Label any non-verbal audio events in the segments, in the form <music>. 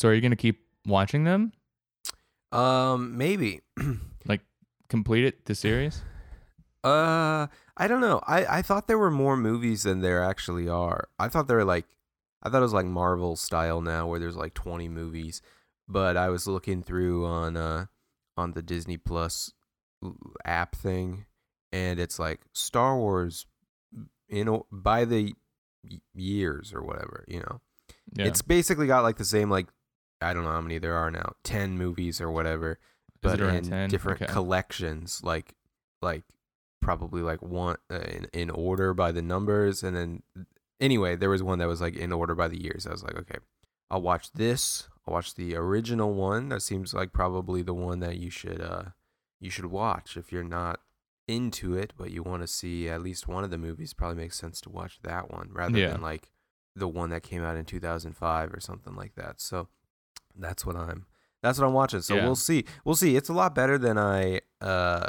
So are you gonna keep watching them? Um, maybe. <clears throat> Like complete it the series? Uh, I don't know. I I thought there were more movies than there actually are. I thought there were like, I thought it was like Marvel style now, where there's like 20 movies. But I was looking through on uh on the Disney Plus app thing, and it's like Star Wars, you know, by the years or whatever, you know. Yeah. It's basically got like the same like I don't know how many there are now, 10 movies or whatever but in 10? different Okay. collections, like like probably like one uh, in, in order by the numbers, and then anyway, there was one that was like in order by the years. I was like, okay, I'll watch this. I'll watch the original one. That seems like probably the one that you should uh you should watch if you're not into it, but you want to see at least one of the movies. Probably makes sense to watch that one rather Yeah. than like the one that came out in 2005 or something like that. So that's what I'm that's what I'm watching. So Yeah. we'll see. We'll see. It's a lot better than I uh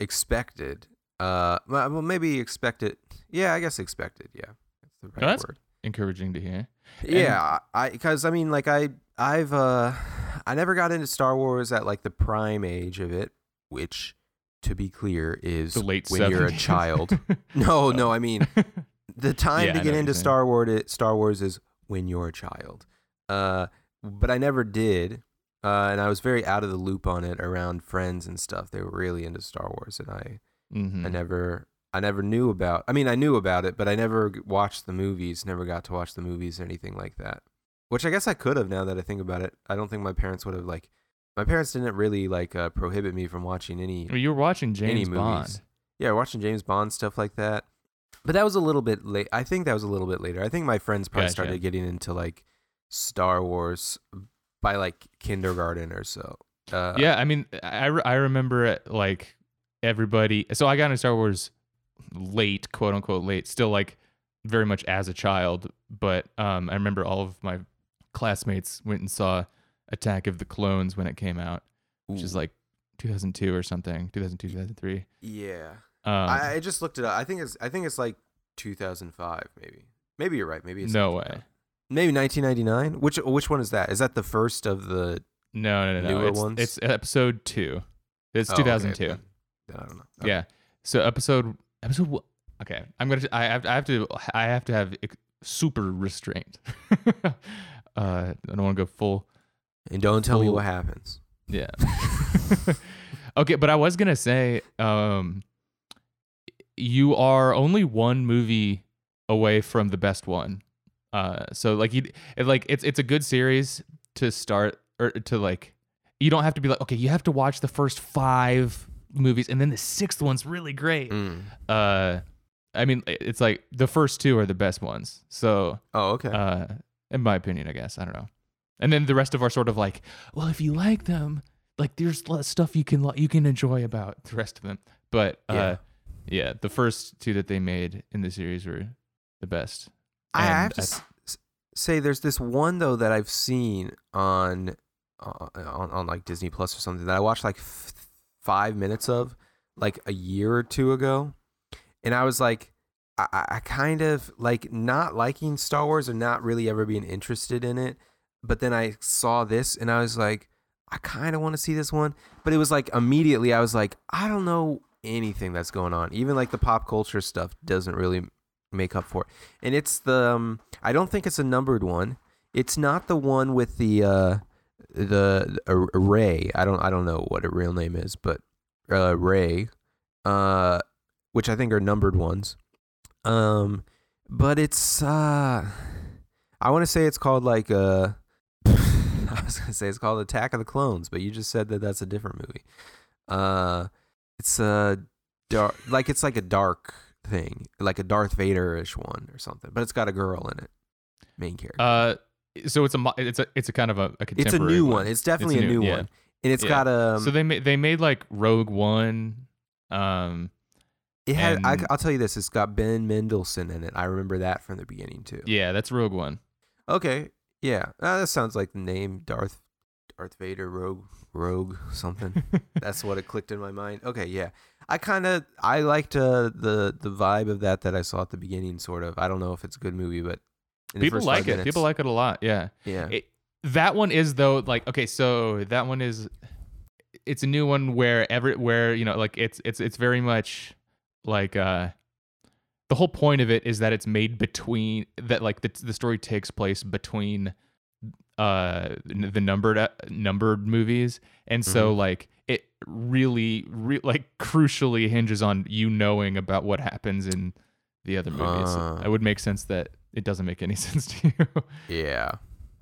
expected. Uh well maybe expected. Yeah, I guess expected. Yeah. That's the right that's- word. Encouraging to hear. Yeah, I cuz I mean like I I've uh I never got into Star Wars at like the prime age of it, which to be clear is The late when you're a child. <laughs> No, no, I mean <laughs> the time Yeah, to get into. Star Wars Star Wars is when you're a child. Uh, but I never did, uh, and I was very out of the loop on it around friends and stuff. They were really into Star Wars, and I Mhm. I never I never knew about. I mean, I knew about it, but I never watched the movies. Never got to watch the movies or anything like that. Which I guess I could have now that I think about it. I don't think my parents would have like. My parents didn't really like uh, prohibit me from watching any Well, you were watching James. Bond. Yeah, watching James Bond stuff like that. But that was a little bit late. I think that was a little bit later. I think my friends probably Gotcha. started getting into like Star Wars by like kindergarten or so. Uh, yeah, I mean, I, I remember like everybody. So I got into Star Wars late, quote unquote late, still like very much as a child. But um, I remember all of my classmates went and saw Attack of the Clones when it came out, which is like 2002 or something, 2002, 2003. yeah. Um, I, I just looked it up. I think it's I think it's like 2005 maybe. Maybe you're right. Maybe it's no 2005. way. Maybe 1999. Which which one is that? Is that the first of the? No, no, no, no. It's, ones? it's episode two. It's Oh, okay, 2002. then- then I don't know. Okay. Yeah. So episode episode. Okay, I'm gonna. I have. I have to. I have to have super restraint. <laughs> uh, I don't want to go full. And don't tell me what happens. Yeah. <laughs> okay, but I was gonna say, um, you are only one movie away from the best one. Uh, so like you, it, like it's it's a good series to start or to like. You don't have to be like, okay, you have to watch the first five movies, and then the sixth one's really great. Mm. Uh, I mean, it's like the first two are the best ones. So, Oh, okay. uh, in my opinion, I guess I don't know. And then the rest of are sort of like, well, if you like them, like there's stuff you can you can enjoy about the rest of them. But uh, Yeah. yeah, the first two that they made in the series were the best. I And have to I- s- say, there's this one though that I've seen on uh, on on like Disney Plus or something that I watched like f- five minutes of like a year or two ago, and I was like, I, I I kind of like not liking Star Wars or not really ever being interested in it, but then I saw this and I was like, I kind of want to see this one, but it was like immediately I was like, I don't know anything that's going on, even like the pop culture stuff doesn't really make up for it and it's the um, I don't think it's a numbered one. It's not the one with the uh the uh, Rey. I don't I don't know what a real name is, but uh Rey uh which I think are numbered ones. Um but it's uh I want to say it's called like uh <laughs> I was to say it's called Attack of the Clones, but you just said that that's a different movie. Uh it's a dark like it's like a dark thing, like a Darth Vader-ish one or something, but it's got a girl in it, main character. Uh, so it's a it's a it's a kind of a, a it's a new one. one. It's definitely It's a new, new, yeah. one, and it's Yeah. got a. so they made they made like Rogue One. Um, it had. I, and- I'll tell you this. It's got Ben Mendelsohn in it. I remember that from the beginning too. yeah, that's Rogue One. Okay. Yeah. Uh, that sounds like the name Darth Darth Vader Rogue Rogue something. <laughs> That's what it clicked in my mind. Okay, yeah. I kind of I liked uh, the the vibe of that that I saw at the beginning. Sort of. I don't know if it's a good movie, but People like it. minutes- People like it a lot. Yeah. Yeah. It, that one is though like okay, so that one is it's a new one where every where you know like it's it's it's very much like uh the whole point of it is that it's made between that like the the story takes place between uh the numbered uh, numbered movies and so like it really re- like crucially hinges on you knowing about what happens in the other movies Uh. it would make sense that it doesn't make any <laughs> sense to you Yeah.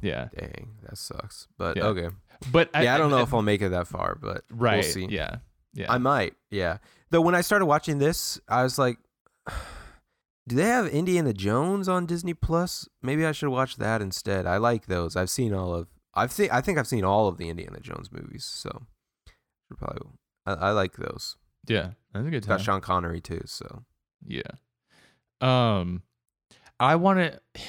yeah Dang, that sucks. But Yeah. okay. but Yeah, I, don't know if I'll make it that far, but right we'll see. yeah yeah I might. Yeah. Though when I started watching this, I was like, <sighs> do they have Indiana Jones on Disney Plus? Maybe I should watch that instead. I like those. I've seen all of. I've seen. I think I've seen all of the Indiana Jones movies. So, should probably. I, I like those. yeah that's a good It's got Sean Connery too. So. Yeah. Um, I want to. <sighs>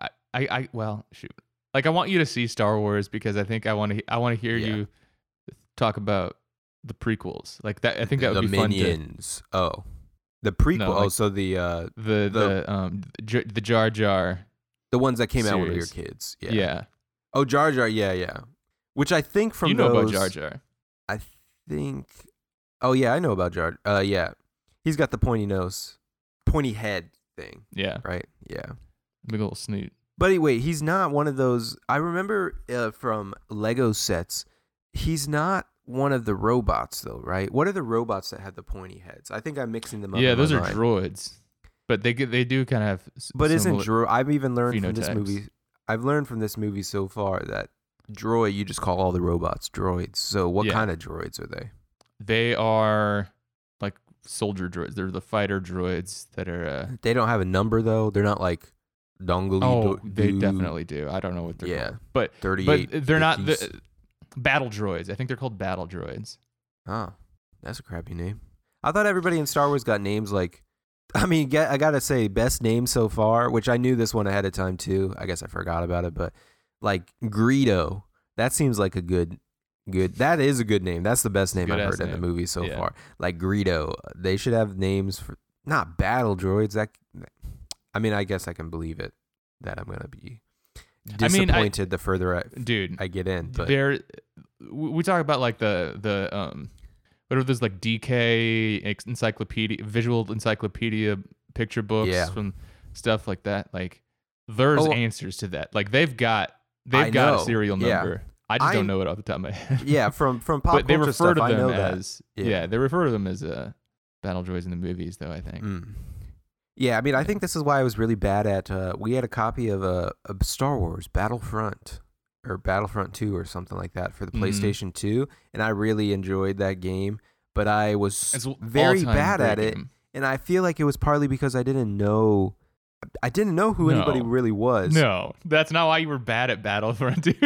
I, I I well shoot. Like I want you to see Star Wars because I think I want to I want to hear Yeah. you talk about the prequels. Like that I think that would the be fun to Minions. Oh, the prequel. No, oh, so the uh the The- the um J- the Jar Jar. the ones that came out when we were kids. Yeah. Yeah. Oh, Jar Jar. Yeah, yeah. Which I think from you know those, about Jar Jar. I think. Oh yeah, I know about Jar. Uh, yeah, he's got the pointy nose, pointy head thing, Yeah. right? Yeah. Big little snoot. But wait, he's not one of those. I remember uh, from Lego sets, he's not one of the robots though, right? What are the robots that have the pointy heads? I think I'm mixing them up. Yeah, those are mind. droids. But they they do kind of have But isn't similar- dro- I've even learned from this movie. I've learned from this movie so far that droid you just call all the robots droids. So what Yeah. kind of droids are they? they are like soldier droids. They're the fighter droids that are uh They don't have a number though. They're not like dongle. Oh, they definitely do. I don't know what they're Yeah. called. But Thirty-eight. but they're not 50s. the battle droids. I think they're called battle droids. Oh, that's a crappy name. I thought everybody in Star Wars got names like. I mean, get, I gotta say, best name so far, which I knew this one ahead of time too. I guess I forgot about it, but like Greedo, that seems like a good, good. That is a good name. That's the best name I've heard in the movie so Yeah. far. Like Greedo, they should have names for not battle droids. That, I mean, I guess I can believe it that I'm gonna be I mean, I- disappointed the further I, Dude, I get in. But there we we talk about like the the um what are those like DK encyclopedia visual encyclopedia picture books Yeah. from stuff like that. Like there's Oh. answers to that. Like they've got they've I got know. a serial Yeah. number. I just I- don't know it off the top of my <laughs> head. yeah, from from pop but they culture refer stuff, to I know them that. as Yeah. yeah. they refer to them as uh battle droids in the movies though, I think. Mm. Yeah, I mean, I think this is why I was really bad at. Uh, we had a copy of uh, of Star Wars Battlefront or Battlefront Two or something like that for the Mhm. PlayStation Two, and I really enjoyed that game. But I was It's very bad at it, and I feel like it was partly because I didn't know. I didn't know who anybody really was. No, that's not why you were bad at Battlefront, <laughs> dude.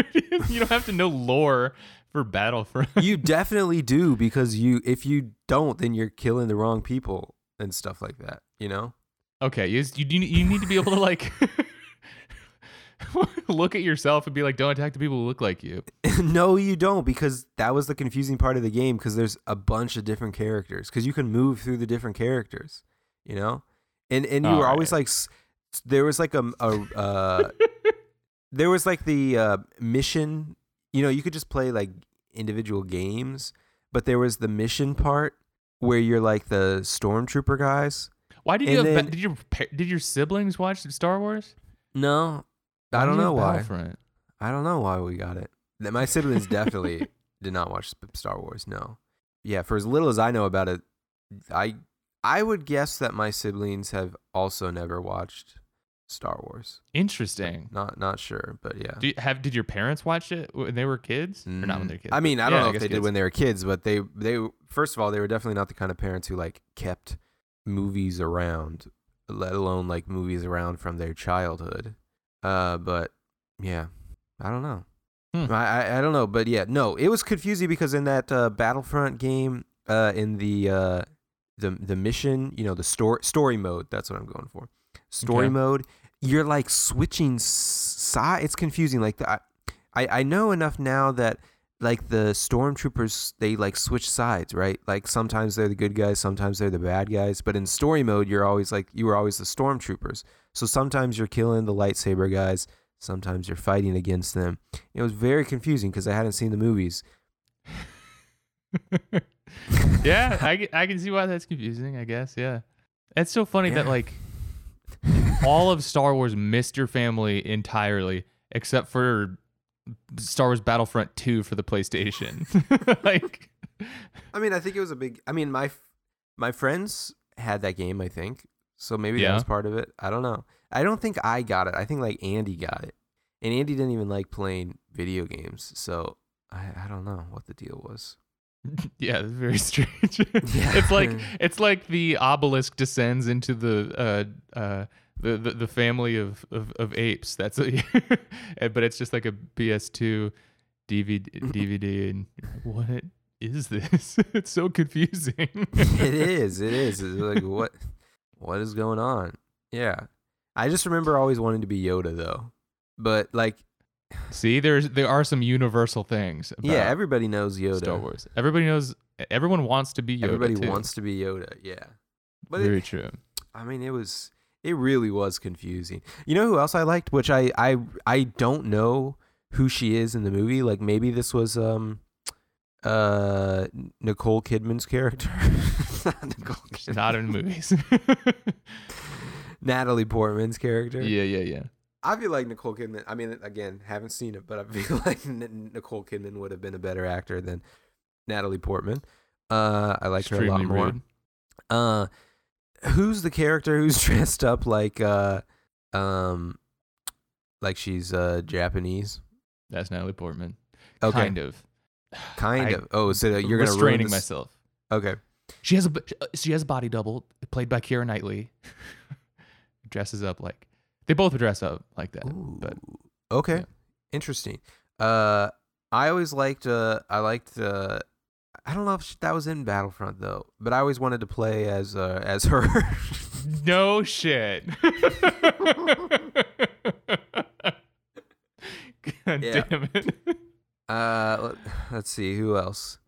you don't have to know lore for Battlefront. you definitely do because you if you don't, then you're killing the wrong people and stuff like that. You know. Okay, you you you need to be able to like <laughs> look at yourself and be like, don't attack the people who look like you. <laughs> no, you don't, because that was the confusing part of the game. Because there's a bunch of different characters. Because you can move through the different characters, you know, and and you were always like, there was like a, a <laughs> uh, there was like the uh, mission. You know, you could just play like individual games, but there was the mission part where you're like the stormtrooper guys. Why did you have, then- did your did your siblings watch Star Wars? No, I don't know why. Battlefront? I don't know why we got it. My siblings definitely <laughs> did not watch Star Wars. No. Yeah, for as little as I know about it, I I would guess that my siblings have also never watched Star Wars. Interesting. Not not sure, but yeah. Do you have did your parents watch it when they were kids or not when Mm, they were kids? I mean, I don't know if guess they did when they were kids, but they they first of all they were definitely not the kind of parents who like kept movies around, let alone like movies around from their childhood. Uh, but yeah, I don't know. Hmm. I, I I don't know, but yeah, no, it was confusing because in that uh, Battlefront game, uh, in the uh, the the mission, you know, the story story mode. That's what I'm going for. Story Okay. mode. You're like switching side. It's confusing. Like the, I, I know enough now that like the stormtroopers they like switch sides, right? Like sometimes they're the good guys, sometimes they're the bad guys. But in story mode, you're always like you were always the stormtroopers. So sometimes you're killing the lightsaber guys, Sometimes you're fighting against them. It was very confusing because I hadn't seen the movies. <laughs> yeah, I, I can see why that's confusing, I guess. Yeah. It's so funny that, <laughs> All of Star Wars missed your family entirely, except for Star Wars Battlefront 2 for the PlayStation. <laughs> like, I mean, I think it was a big. I mean, my my friends had that game. I think so. Maybe Yeah. that was part of it. I don't know. I don't think I got it. I think like Andy got it, and Andy didn't even like playing video games. So I I don't know what the deal was. <laughs> yeah, it's very <laughs> strange. Yeah. It's like <laughs> it's like the obelisk descends into the uh uh the the, the family of, of of apes. That's a, but it's just like a PS2 DVD DVD and what is this? It's so confusing. it is. It is. It's like what what is going on? Yeah. I just remember always wanting to be Yoda though. But like See, there's there are some universal things. Yeah, everybody knows Yoda. Star Wars. Everybody knows. Everyone wants to be Yoda. Everybody too. wants to be Yoda. Yeah. But it, Very true. I mean, it was it really was confusing. You know who else I liked, which I I I don't know who she is in the movie. Like maybe this was um uh Nicole Kidman's character. <laughs> Not Nicole Kidman. not in movies. <laughs> Natalie Portman's character. yeah, yeah, yeah. I feel like Nicole Kidman. I mean, again, haven't seen it, but I <laughs> feel like N- Nicole Kidman would have been a better actor than Natalie Portman. Uh, I liked her a lot more. rude. Uh, who's the character who's <laughs> dressed up like uh, um, like she's uh Japanese? That's Natalie Portman. Okay, Kind of. kind I- of. Oh, so you're gonna ruin restraining myself. Okay, She has a she has a body double played by Keira Knightley. <laughs> Dresses up like they both dress up like that. But okay, yeah. interesting. Uh, I always liked. Uh, I liked. Uh, I don't know if that was in Battlefront though, but I always wanted to play as uh, as her. <laughs> no shit. <laughs> God Yeah. damn it. Uh, let- let's see who else.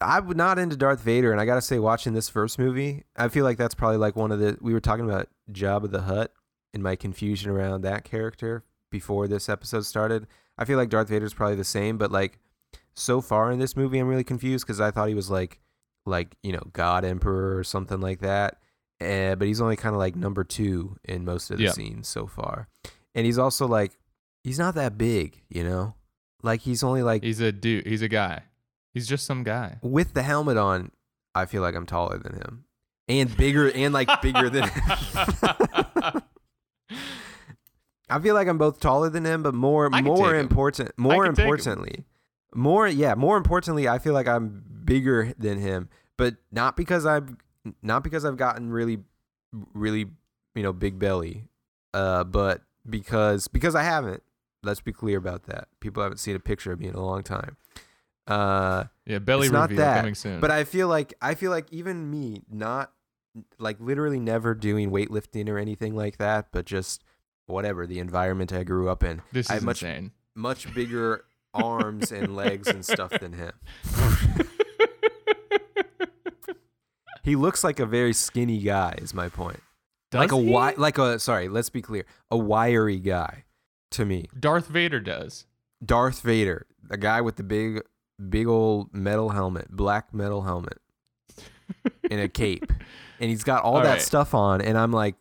I'm not into Darth Vader, and I gotta say, watching this first movie, I feel like that's probably like one of the. We were talking about Jabba the Hutt and my confusion around that character before this episode started. I feel like Darth Vader's probably the same, but like so far in this movie, I'm really confused because I thought he was like, like you know, God Emperor or something like that. Uh, but he's only kind of like number two in most of the Yeah. scenes so far, and he's also like, he's not that big, you know. Like he's only like He's a dude. He's a guy. He's just some guy. with the helmet on, I feel like I'm taller than him. And bigger and like bigger than <laughs> <laughs> I feel like I'm both taller than him, but more more important more can take him. importantly. More yeah, more importantly, I feel like I'm bigger than him, but not because I've not because I've gotten really really, you know, big belly. Uh but because because I haven't. Let's be clear about that. People haven't seen a picture of me in a long time. Uh yeah, belly It's not that, coming soon. but I feel like I feel like even me not like literally never doing weightlifting or anything like that, but just whatever the environment I grew up in, this I is much- insane. much bigger <laughs> arms and legs and stuff than him. <laughs> He looks like a very skinny guy. Is my point. like a Does he? wi- like a sorry. Let's be clear. A wiry guy to me. Darth Vader does. Darth Vader, the guy with the big, big old metal helmet, black metal helmet, and a cape, <laughs> and he's got all, All that right. stuff on, and I'm like,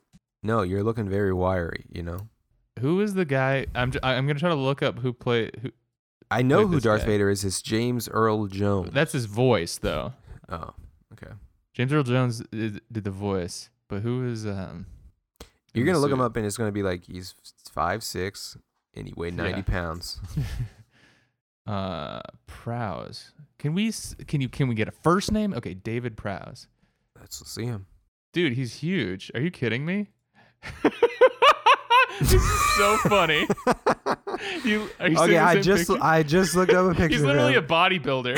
no, you're looking very wiry, you know. Who is the guy? I'm j- I'm gonna try to look up who played. Who, I know who Darth guy. Vader is. It's James Earl Jones. that's his voice though. oh, okay. James Earl Jones did, did the voice, but who is um? You're gonna look him up, and it's gonna be like he's five six, and he weighed ninety Yeah. pounds. <laughs> uh, Prowse. Can we? Can you? Can we get a first name? Okay, David Prowse. Let's see him. Dude, he's huge. Are you kidding me? <laughs> this is so funny. <laughs> You are you okay, I just picture? I just looked up a <laughs> picture. He's literally a bodybuilder.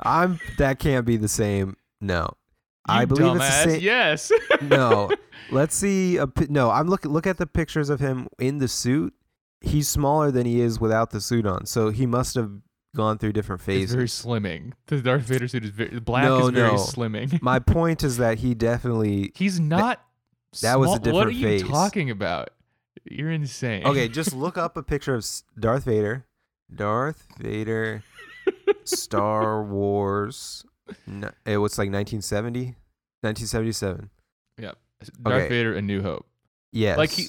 I'm that can't be the same. No, I You believe it's the same. Yes. no, let's see. A, no, I'm look look at the pictures of him in the suit. He's smaller than he is without the suit on, so he must have gone through different phases. It's very slimming. The Darth Vader suit is very black No, is very no. slimming. <laughs> My point is that he definitely <laughs> He's not That was a Small- What are you phase. talking about? You're insane. Okay, just <laughs> look up a picture of Darth Vader. Darth Vader, Star Wars. No, it was like 1970, 1977. Darth okay. Vader, A New Hope. Yes. Like he,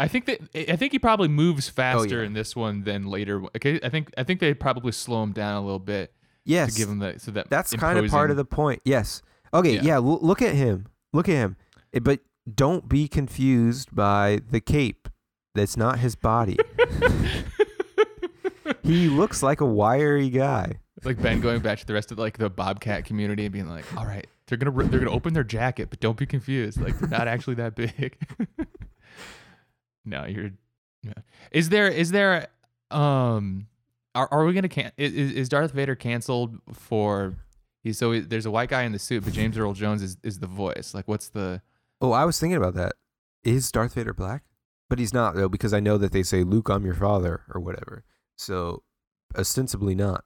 I think that I think he probably moves faster Oh, yeah. in this one than later. Okay, I think I think they probably slow him down a little bit yes. to give him that. So that That's kind of part of the point. Yes. Okay. Yeah. Yeah. l- look at him. Look at him. Eh, But don't be confused by the cape. That's not his body. <laughs> he looks like a wiry guy. like Ben going back to the rest of like the Bobcat community and being like, "All right, they're gonna re- they're gonna open their jacket, but don't be confused. Like they're not actually that big." <laughs> no, you're. Is there is there um are are we gonna can is is Darth Vader canceled for? He's so there's a white guy in the suit, but James Earl Jones is is the voice. Like, what's the? Oh, I was thinking about that. Is Darth Vader black? But he's not though, because I know that they say Luke, I'm your father, or whatever. So ostensibly not.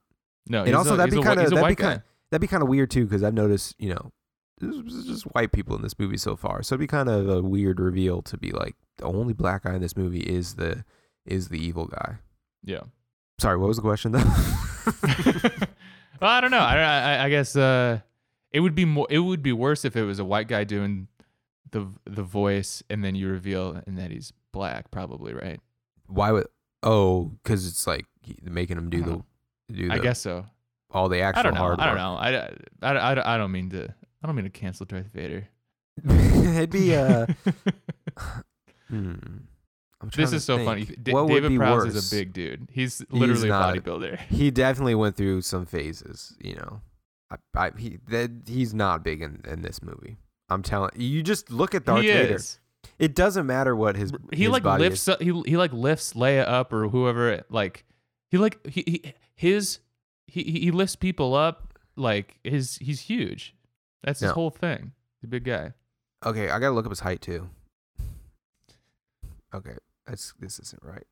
No, And also a, that'd be he's a that'd be kinda- That'd be kind of weird too, because I've noticed, you know, there's just white people in this movie so far. So it'd be kind of a weird reveal to be like the only black guy in this movie is the is the evil guy. Yeah. Sorry, what was the question though? <laughs> well, I don't know. I, I, I guess uh, it would be more. It would be worse if it was a white guy doing the the voice, and then you reveal and that he's black. Probably right. Why would? Oh, because it's like making him do the don't do the, I guess so. all the actual I don't know. hard I don't work. know. I, I, I, I don't mean to. I don't mean to cancel Darth Vader. <laughs> It'd be uh. <laughs> hmm. I'm this is so think. funny. D- David Prowse worse? is a big dude. He's literally not a bodybuilder. <laughs> He definitely went through some phases, you know. I, I he that he's not big in, in this movie. I'm telling you, just look at Darth he Vader. is. It doesn't matter what his he his like lifts is. up, he he like lifts Leia up or whoever like he like he, he his he he lifts people up like his he's huge. That's his Yeah. whole thing. He's a big guy. Okay, I gotta look up his height too. Okay, that's this isn't right.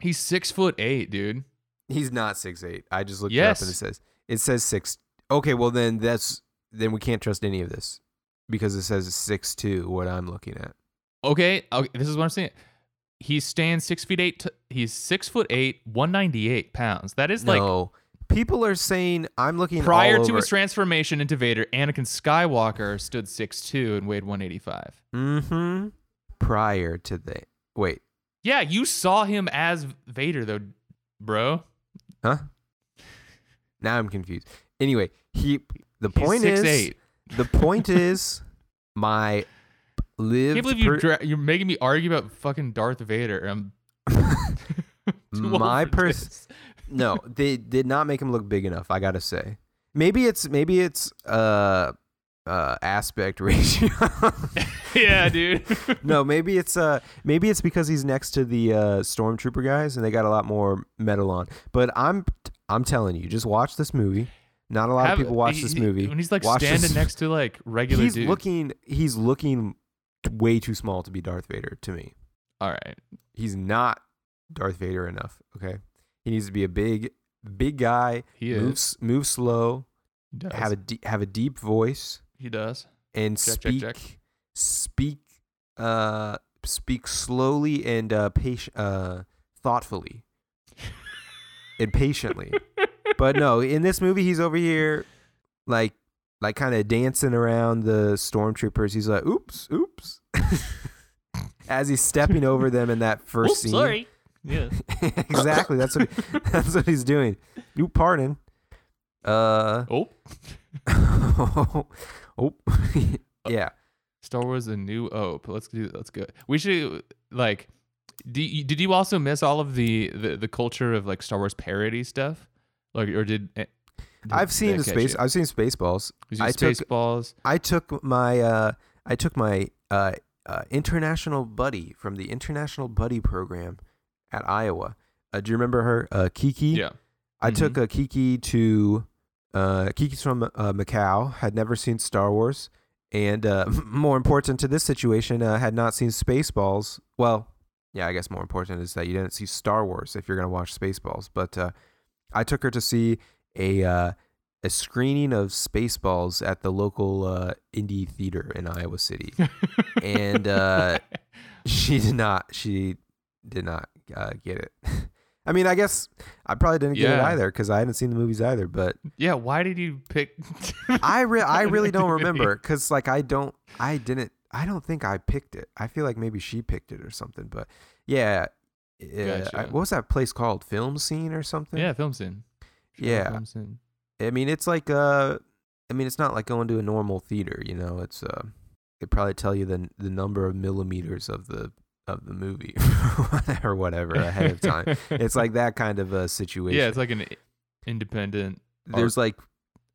He's six foot eight, dude. He's not six eight. I just looked it up and it says it says six. Okay, well then that's then we can't trust any of this because it says six two. What I'm looking at. Okay, okay, this is what I'm saying. He stands six feet eight. T- he's six foot eight, one ninety eight pounds. That is like no, people are saying I'm looking prior to his transformation into Vader. Anakin Skywalker stood six two and weighed one eighty five. Mm-hmm. Prior to the wait, Yeah, you saw him as Vader though, bro. huh? Now I'm confused. Anyway, he the He's point six is eight. the point is my live. can't believe you per- dra- you're making me argue about fucking Darth Vader. I'm <laughs> <laughs> my person. no, they did not make him look big enough. I gotta say, maybe it's maybe it's uh uh aspect <laughs> ratio. <laughs> yeah, dude. <laughs> no, maybe it's uh maybe it's because he's next to the uh stormtrooper guys and they got a lot more metal on. But I'm I'm telling you, just watch this movie. Not a lot Have- of people watch he- this movie. when he's like Watch standing this- next to like regular he's dudes. looking he's looking way too small to be Darth Vader to me. All right, He's not Darth Vader enough, okay? He needs to be a big big guy, he move is. move slow, have a de- have a deep voice he does. and Check, check, speak check. speak uh speak slowly and uh patient uh thoughtfully and patiently. <laughs> but no, in this movie he's over here like like kind of dancing around the stormtroopers. He's like, "Oops, oops." <laughs> As he's stepping over them in that first Oops, scene. sorry. Yeah. <laughs> exactly. That's what that's what he's doing. You pardon. Uh Oh, oh. <laughs> yeah. Star Wars: A New Hope. Let's do. Let's go. We should like. Do you, did you also miss all of the, the the culture of like Star Wars parody stuff? Like, or did, eh, did I've seen the space you? I've seen Spaceballs. Did I took- Spaceballs. I took my uh I took my uh, uh international buddy from the international buddy program at Iowa. Uh, do you remember her? Uh Kiki? Yeah. I took Mhm. uh, Kiki to uh Kiki's from uh, Macau, had never seen Star Wars and uh <laughs> more important to this situation, uh, had not seen Spaceballs. Well, yeah, I guess more important is that you didn't see Star Wars if you're going to watch Spaceballs, but uh I took her to see a uh a screening of Spaceballs at the local uh, indie theater in Iowa City, and uh, <laughs> she did not. She did not uh, get it. <laughs> I mean, I guess I probably didn't get it either because I hadn't seen the movies either. But yeah, why did you pick? <laughs> I re- I really don't remember because like I don't I didn't I don't think I picked it. I feel like maybe she picked it or something. But yeah, I- Gotcha. what was that place called? Film Scene or something? yeah, film scene. Yeah. film scene. I mean, it's like uh, I mean, it's not like going to a normal theater. You know, it's uh, they probably tell you the the number of millimeters of the of the movie <laughs> or whatever ahead of time. <laughs> It's like that kind of a situation. yeah, it's like an independent. there's like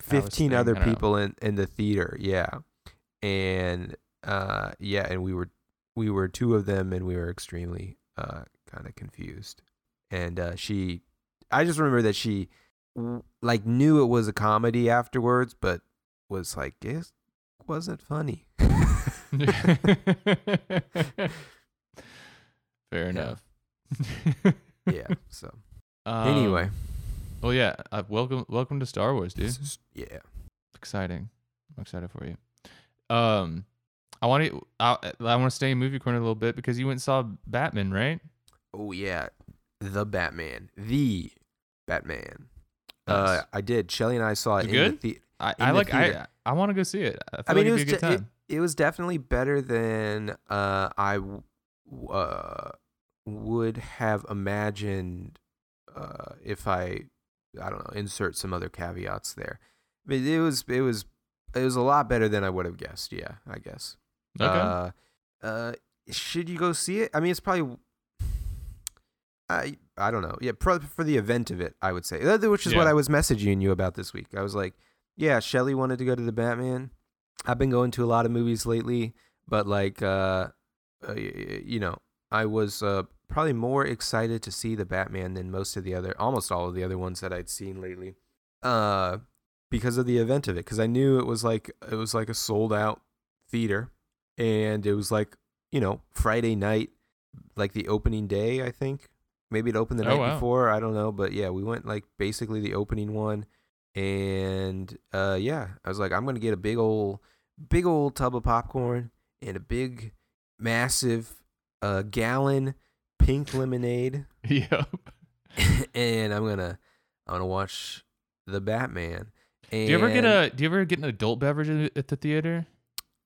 15 other I people in in the theater yeah and uh yeah and we were we were two of them and we were extremely uh kind of confused and uh she i just remember that she like knew it was a comedy afterwards but was like it wasn't funny <laughs> Fair enough. <laughs> yeah <laughs> so Um, anyway Well, yeah. Uh, welcome, welcome to Star Wars, dude. is- yeah Exciting. I'm excited for you. Um, I want to. I, I want to stay in movie corner a little bit because you went and saw Batman, right? oh yeah the batman the batman Nice. uh i did shelly and i saw it it the good? thea- I, I the like. I theater. I want to go see it. I, I mean, like it was it'd be a good de- it, it was definitely better than uh, I uh, would have imagined uh, if I I don't know insert some other caveats there. But it was it was it was a lot better than I would have guessed. Yeah, I guess. okay. Uh, uh, should you go see it? I mean, it's probably. I I don't know. Yeah, pro- for the event of it, I would say, which is what I was messaging you about this week. I was like, yeah, Shelly wanted to go to the Batman. I've been going to a lot of movies lately, but like, uh, uh you know, I was uh probably more excited to see the Batman than most of the other, almost all of the other ones that I'd seen lately, uh, because of the event of it. Because I knew it was like it was like a sold out theater, and it was like you know Friday night, like the opening day. I think maybe it opened the Oh, night wow. before. I don't know, but yeah, we went like basically the opening one, and uh, yeah, I was like, I'm gonna get a big old, big old tub of popcorn and a big, massive, uh, gallon pink lemonade, <laughs> <laughs> yep. and I'm gonna, I'm gonna watch the Batman. And Do you ever get a? Do you ever get an adult beverage at- the theater?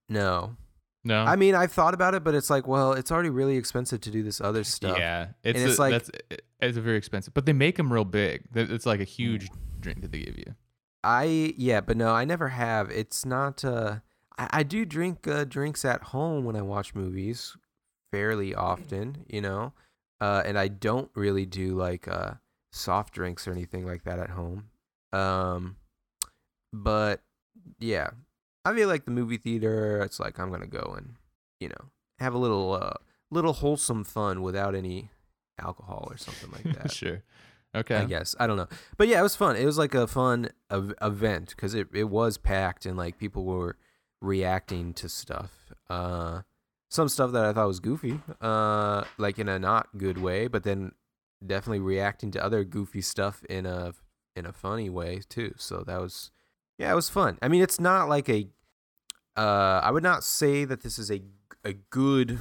no? No. I mean, I've thought about it, but it's like, well, it's already really expensive to do this other stuff. Yeah, it's, And it's a- like- that's it's a very expensive, but they make them real big. It's like a huge drink that they give you. I yeah, but no, I never have. It's not. Uh, I, I do drink uh, drinks at home when I watch movies, fairly often, you know. Uh, and I don't really do like uh soft drinks or anything like that at home. Um, but yeah, I feel like the movie theater. It's like I'm gonna go and you know have a little uh little wholesome fun without any alcohol or something like <laughs> that. sure. Okay. I guess I don't know, but yeah, it was fun. It was like a fun ev- event because it it was packed and like people were reacting to stuff. Uh, some stuff that I thought was goofy, uh, like in a not good way, but then definitely reacting to other goofy stuff in a in a funny way too. So that was yeah, it was fun. I mean, it's not like a uh, I would not say that this is a a good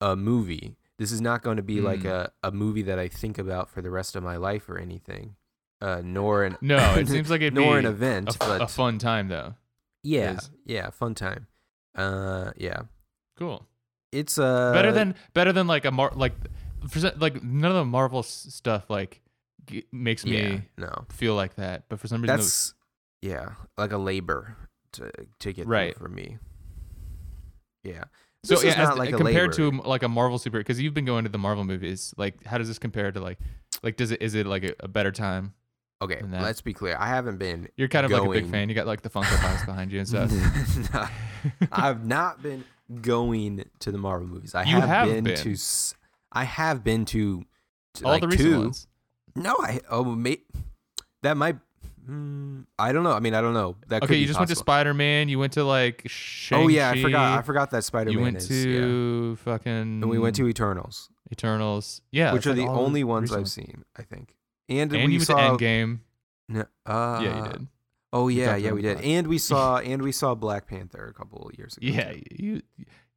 uh movie. This is not going to be like Mm. a, a movie that I think about for the rest of my life or anything. Uh, nor an No, it <laughs> seems like it'd nor be an event, a, but a fun time though. Yeah, is. yeah, fun time. Uh, yeah, Cool. it's uh better than better than like a mar like for like none of the Marvel stuff like g- makes me yeah, no, feel like that. But for some reason, that's yeah, like a labor to to get Right. for me. Yeah, so This yeah, is as- not like a compared to like a Marvel super because you've been going to the Marvel movies. Like, how does this compare to like like does it is it like a, a better time? Okay. Let's be clear. I haven't been. You're kind of like a big fan. You got like the Funko Pops behind you and stuff. <laughs> No, <laughs> I've not been going to the Marvel movies. I have, have been, been. to. s- I have been to, to All like the recent two. ones. No, I oh mate, that might. Mm, I don't know. I mean, I don't know. That Okay, you just went to. Spider Man. You went to like Shang Oh yeah, I forgot. I forgot that Spider Man. You went is. to yeah. fucking. And we went to Eternals, Eternals. Yeah, which are like the only ones recent I've seen. I think. And, And we you saw. Endgame. N- uh, yeah, you did. Oh yeah, yeah, we did, and we saw <laughs> and we saw Black Panther a couple of years ago. Yeah, too. you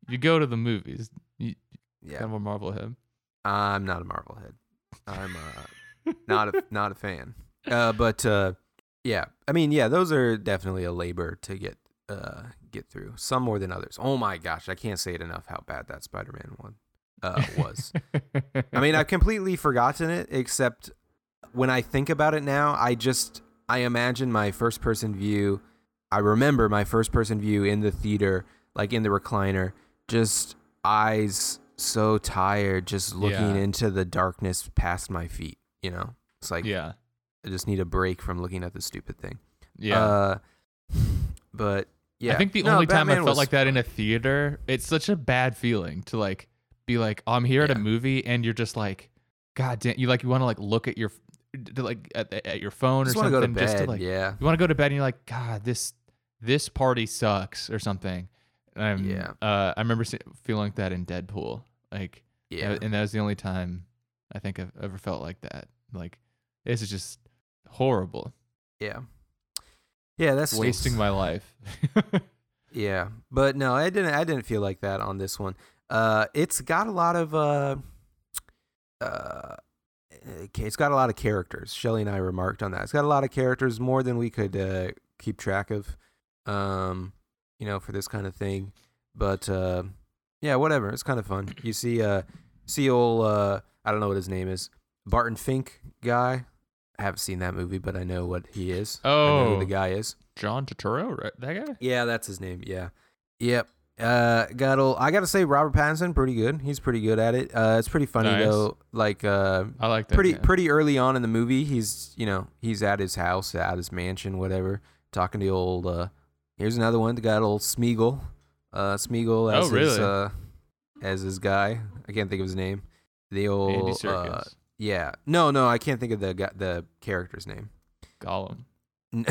you go to the movies. You yeah. kind of a Marvel head. I'm not a Marvel head. I'm uh, <laughs> not a not a fan. Uh, but uh, yeah, I mean, yeah, those are definitely a labor to get uh, get through. Some more than others. Oh my gosh, I can't say it enough how bad that Spider-Man one uh, was. <laughs> I mean, I've completely forgotten it, except when I think about it now, I just I imagine my first person view. I remember my first person view in the theater, like in the recliner, just eyes so tired, just looking Yeah. into the darkness past my feet. You know, it's like yeah, I just need a break from looking at this stupid thing. yeah. Uh, but yeah, I think the No, only time I felt was like that in a theater, it's such a bad feeling to like be like, oh, I'm here at a movie, and you're just like, God damn, you like you want to like look at your to, like at, at your phone just or something, go to bed. just to like yeah, you want to go to bed, and you're like, God, this this party sucks or something. Yeah. Uh, I remember feeling like that in Deadpool, like, yeah. and that was the only time I think I've ever felt like that. Like, this is just horrible, Yeah. Yeah, that's wasting my life. <laughs> Yeah, but no, I didn't. I didn't feel like that on this one. Uh, it's got a lot of uh, uh, it's got a lot of characters. Shelly and I remarked on that. It's got a lot of characters, more than we could uh, keep track of. Um, you know, for this kind of thing. But uh, yeah, whatever. It's kind of fun. You see, uh, see old uh, I don't know what his name is, Barton Fink guy. I haven't seen that movie, but I know what he is. Oh, I know who Oh. the guy is. John Turturro, right? That guy. Yeah, that's his name. Yeah. Yep. Uh, got a, I gotta say, Robert Pattinson, pretty good. He's pretty good at it. Uh, it's pretty funny Nice. though. Like, uh, I like that. pretty pretty early on in the movie, he's you know he's at his house, at his mansion, whatever, talking to old. Uh, here's another one. Got old Smeagol. Uh, Smeagol as Oh, his uh, as his guy. I can't think of his name. The old uh, yeah. No, no, I can't think of the guy, the character's name. Gollum. <laughs> no,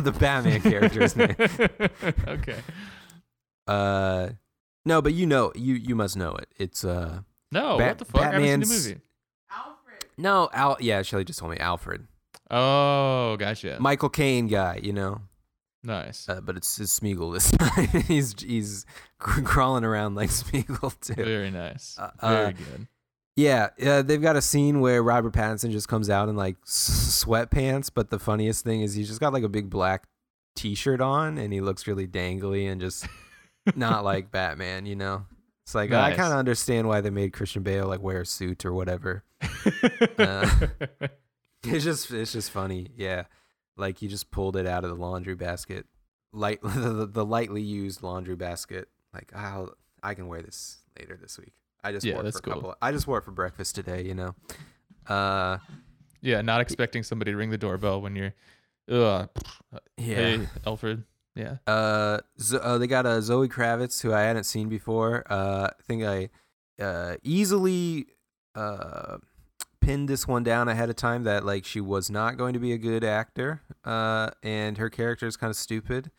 the Batman character's name. <laughs> okay. Uh, no, but you know, you you must know it. It's uh, No, Bat- what the fuck? I haven't seen the Batman's- Alfred. no, Al. Yeah, Shelly just told me Alfred, Oh, gotcha. Michael Caine guy. You know, nice. uh, but it's, it's Smeagol this <laughs> time. he's he's crawling around like <laughs> Smeagol too. Very nice. Uh, Very uh, good. Yeah, uh, they've got a scene where Robert Pattinson just comes out in like sweatpants, but the funniest thing is he's just got like a big black T-shirt on, and he looks really dangly and just <laughs> not like Batman. You know, it's like I kind of understand why they made Christian Bale like wear a suit or whatever. <laughs> uh, <laughs> It's just it's just funny, yeah. Like he just pulled it out of the laundry basket, light <laughs> the, the lightly used laundry basket. Like oh, I can wear this later this week. I just Yeah, wore it that's for a cool. couple. I just wore it for breakfast today. You know. Uh, yeah, not expecting somebody to ring the doorbell when you're. Ugh. yeah. Hey, Alfred. Yeah. Uh, uh, they got a Zoe Kravitz who I hadn't seen before. Uh, I think I uh easily uh pinned this one down ahead of time that like she was not going to be a good actor. Uh, and her character is kind of stupid.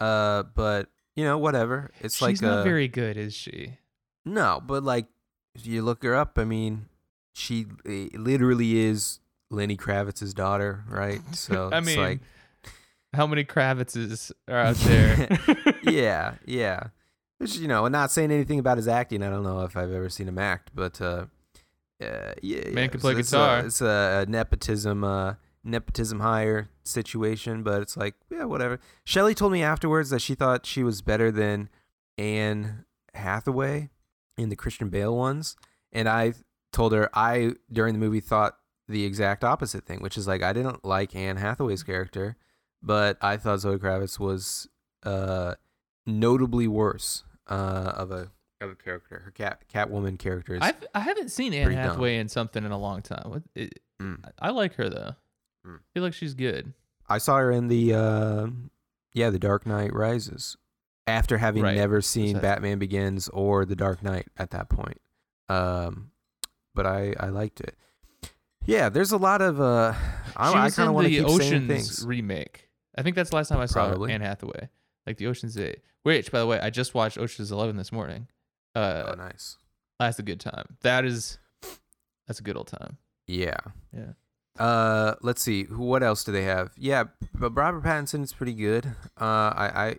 Uh, but you know whatever. It's She's like not uh, very good, is she? no, but like if you look her up. I mean, she uh, literally is Lenny Kravitz's daughter, right? <laughs> So I it's mean, like how many Kravitzes are out <laughs> there? <laughs> yeah, <laughs> yeah. Which you know, not saying anything about his acting. I don't know if I've ever seen him act, but uh, uh yeah, Man yeah. can play it's, guitar. A, it's a nepotism, uh, nepotism hire situation, but it's like, yeah, whatever. Shelly told me afterwards that she thought she was better than Anne Hathaway in the Christian Bale ones, and I told her I during the movie thought the exact opposite thing, which is like I didn't like Anne Hathaway's character, but I thought Zoe Kravitz was uh notably worse uh of a of a character. Her cat Catwoman character is I've, I haven't seen Anne pretty dumb. Hathaway in something in a long time. What, it, Mm. I like her though. Mm. I feel like she's good. I saw her in the uh yeah, The Dark Knight Rises. After having Right. never seen? Batman Begins or The Dark Knight at that point. Um but I I liked it. Yeah, there's a lot of uh I, I kind of want to the keep saying Ocean's things. remake. I think that's the last time I saw Probably. Anne Hathaway. Like the Ocean's Eight. Which, by the way, I just watched Ocean's Eleven this morning. Uh, oh, nice. that's a good time. That is, that's a good old time. Yeah. Yeah. Uh, let's see. What else do they have? Yeah, but Robert Pattinson is pretty good. Uh, I I,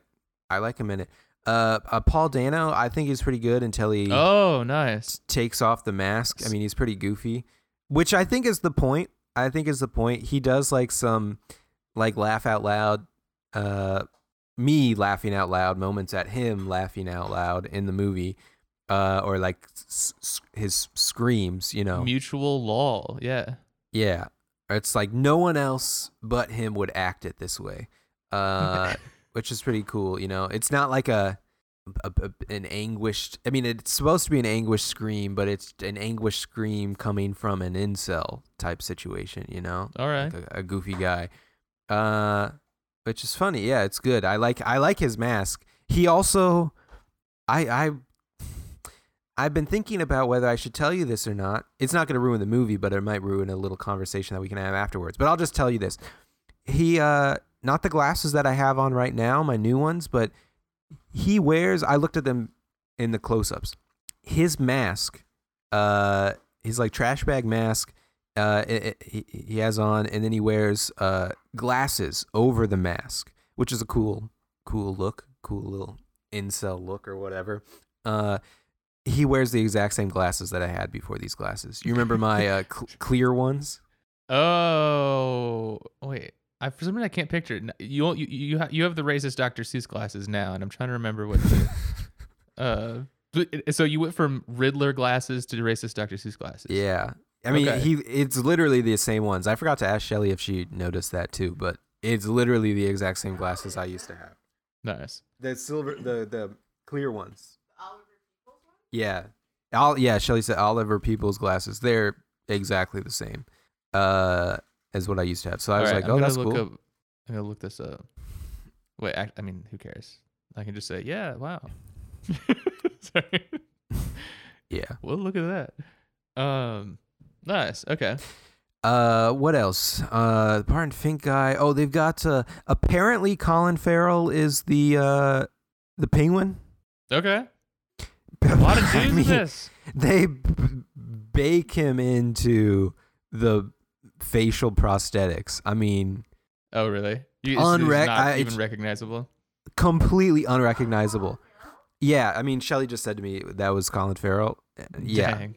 I like him in it. Uh, uh, Paul Dano, I think he's pretty good until he Oh, nice. takes off the mask. I mean, he's pretty goofy, which I think is the point. I think is the point. He does like some like laugh out loud, uh, me laughing out loud moments at him laughing out loud in the movie, uh, or like s- s- his screams. You know, Mutual law. Yeah. yeah. It's like no one else but him would act it this way, uh, <laughs> which is pretty cool. You know, it's not like a, a, a- an anguished. I mean, it's supposed to be an anguished scream, but it's an anguished scream coming from an incel type situation. You know, All right. like a, a goofy guy, uh, which is funny. Yeah, it's good. I like I like his mask. He also, I I. I've been thinking about whether I should tell you this or not. It's not going to ruin the movie, but it might ruin a little conversation that we can have afterwards. But I'll just tell you this. He uh not the glasses that I have on right now, my new ones, but he wears I looked at them in the close-ups. His mask uh his like trash bag mask uh it, it- he, he has on and then he wears uh glasses over the mask, which is a cool cool look, cool little incel look or whatever. Uh he wears the exact same glasses that I had before these glasses. You remember my uh, <laughs> cl- clear ones? Oh, wait. I for some reason I can't picture it. You you you, ha- you have the racist Dr. Seuss glasses now, and I'm trying to remember what. The, <laughs> uh, so you went from Riddler glasses to racist Dr. Seuss glasses. Yeah. I mean, Okay. he it's literally the same ones. I forgot to ask Shelly if she noticed that too, but it's literally the exact same glasses I used to have. Nice. The silver the the clear ones. Oliver. Yeah. All yeah, Shelly said Oliver Peoples glasses. They're exactly the same. Uh as what I used to have. So I was All right, like, I'm "Oh, that's cool." Up, I'm gonna look this up. Wait, I, I mean, who cares? I can just say, yeah, wow. <laughs> Sorry. Yeah. Well, look at that. Um, nice. Okay. Uh, what else? Uh, the Barton Fink guy. Oh, they've got uh, apparently Colin Farrell is the uh the penguin. Okay. A lot of I dudes in mean, this. They b- bake him into the facial prosthetics. I mean, Oh, really? You, it's, it's Unrec- not I- even recognizable. completely unrecognizable. Yeah, I mean, Shelly just said to me that was Colin Farrell. Yeah, Dang.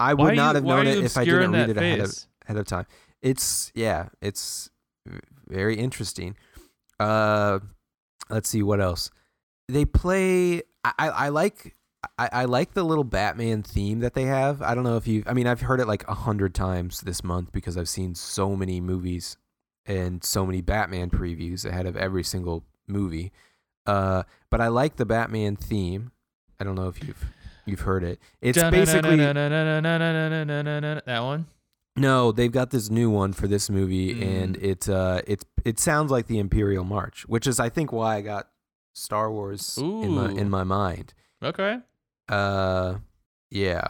I would not you- have known it if I didn't read it ahead of, ahead of time. It's yeah, it's very interesting. Uh, let's see what else. They play. I I, I like. I, I like the little Batman theme that they have. I don't know if you. I mean, I've heard it like a hundred times this month because I've seen so many movies and so many Batman previews ahead of every single movie. Uh, but I like the Batman theme. I don't know if you've you've heard it. It's basically that one. no, they've got this new one for this movie, Mm. and it uh, it it sounds like the Imperial March, which is I think why I got Star Wars in my in my mind. Okay. Uh, yeah,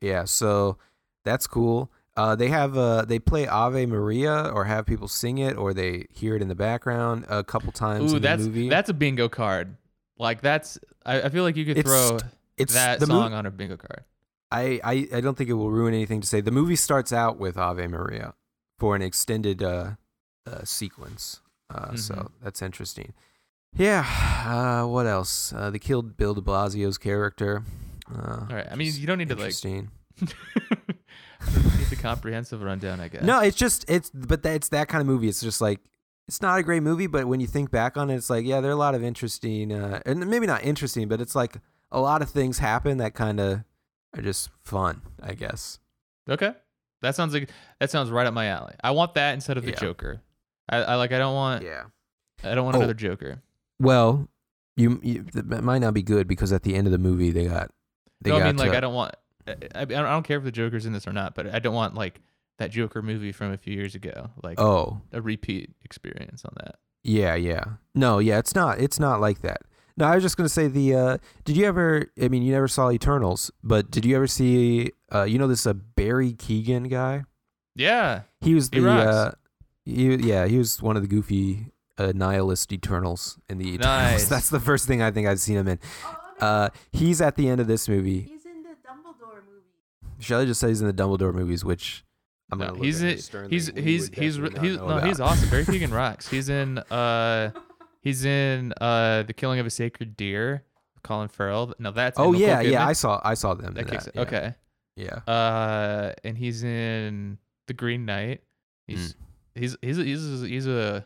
yeah. So that's cool. Uh, they have uh, they play Ave Maria or have people sing it or they hear it in the background a couple times Ooh, in that's movie. that's a bingo card. Like that's. I, I feel like you could It's- throw it's that the song mo- on a bingo card. I, I I don't think it will ruin anything to say the movie starts out with Ave Maria for an extended uh, uh sequence. Uh, so Mhm. that's interesting. Yeah. Uh, what else? Uh, they killed Bill De Blasio's character. Uh, All right. I mean, you don't need to like. interesting. <laughs> need the comprehensive rundown, I guess. No, it's just it's but that, it's that kind of movie. It's just like it's not a great movie, but when you think back on it, it's like yeah, there are a lot of interesting uh, and maybe not interesting, but it's like a lot of things happen that kind of are just fun, I guess. Okay. That sounds like that sounds right up my alley. I want that instead of the Yeah. Joker. I, I like. I don't want. Yeah. I don't want Oh. another Joker. Well, you, you that might not be good because at the end of the movie they got they no, got I mean like to- I don't want. I, I I don't care if the Joker's in this or not, but I don't want like that Joker movie from a few years ago, like Oh, a repeat experience on that. yeah, yeah. No, yeah, it's not it's not like that. No, I was just gonna say the. uh Did you ever? I mean, you never saw Eternals, but did you ever see? uh You know this uh, Barry Keoghan guy. Yeah. He was He the. rocks. uh he, Yeah, he was one of the goofy uh, nihilist Eternals in the Eternals. <laughs> Nice. That's the first thing I think I've seen him in. Oh. Uh He's at the end of this movie. He's in the Dumbledore movie. Shelly just said he's in the Dumbledore movies, which I'm No, gonna look he's at her in- he's he's he's he's know no he's awesome. Barry <laughs> Keoghan rocks. He's in uh he's in uh the Killing of a Sacred Deer. Colin Farrell. No, that's Oh yeah, yeah. I saw I saw them. that that, it. Okay. Yeah. Uh, and he's in the Green Knight. He's Mm. he's he's a, he's a, he's a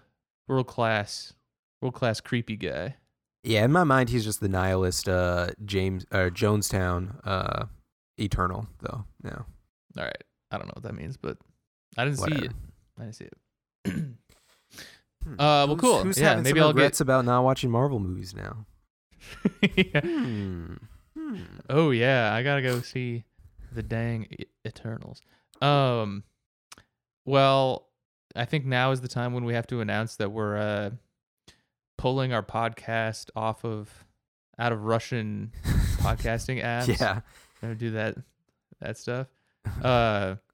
world class world class creepy guy. Yeah. In my mind, he's just the nihilist uh, James or Jonestown uh, Eternal though. No. All right, I don't know what that means, but I didn't see it. I didn't see it. <clears throat> Hmm. Uh, well, cool. Who's Yeah, having maybe I'll get- regrets about not watching Marvel movies now? <laughs> Yeah. Hmm. Hmm. Oh yeah, I gotta go see the dang Eternals. Um, well, I think now is the time when we have to announce that we're uh pulling our podcast off of out of Russian <laughs> podcasting apps. Yeah. Don't do that that stuff. Uh, <laughs>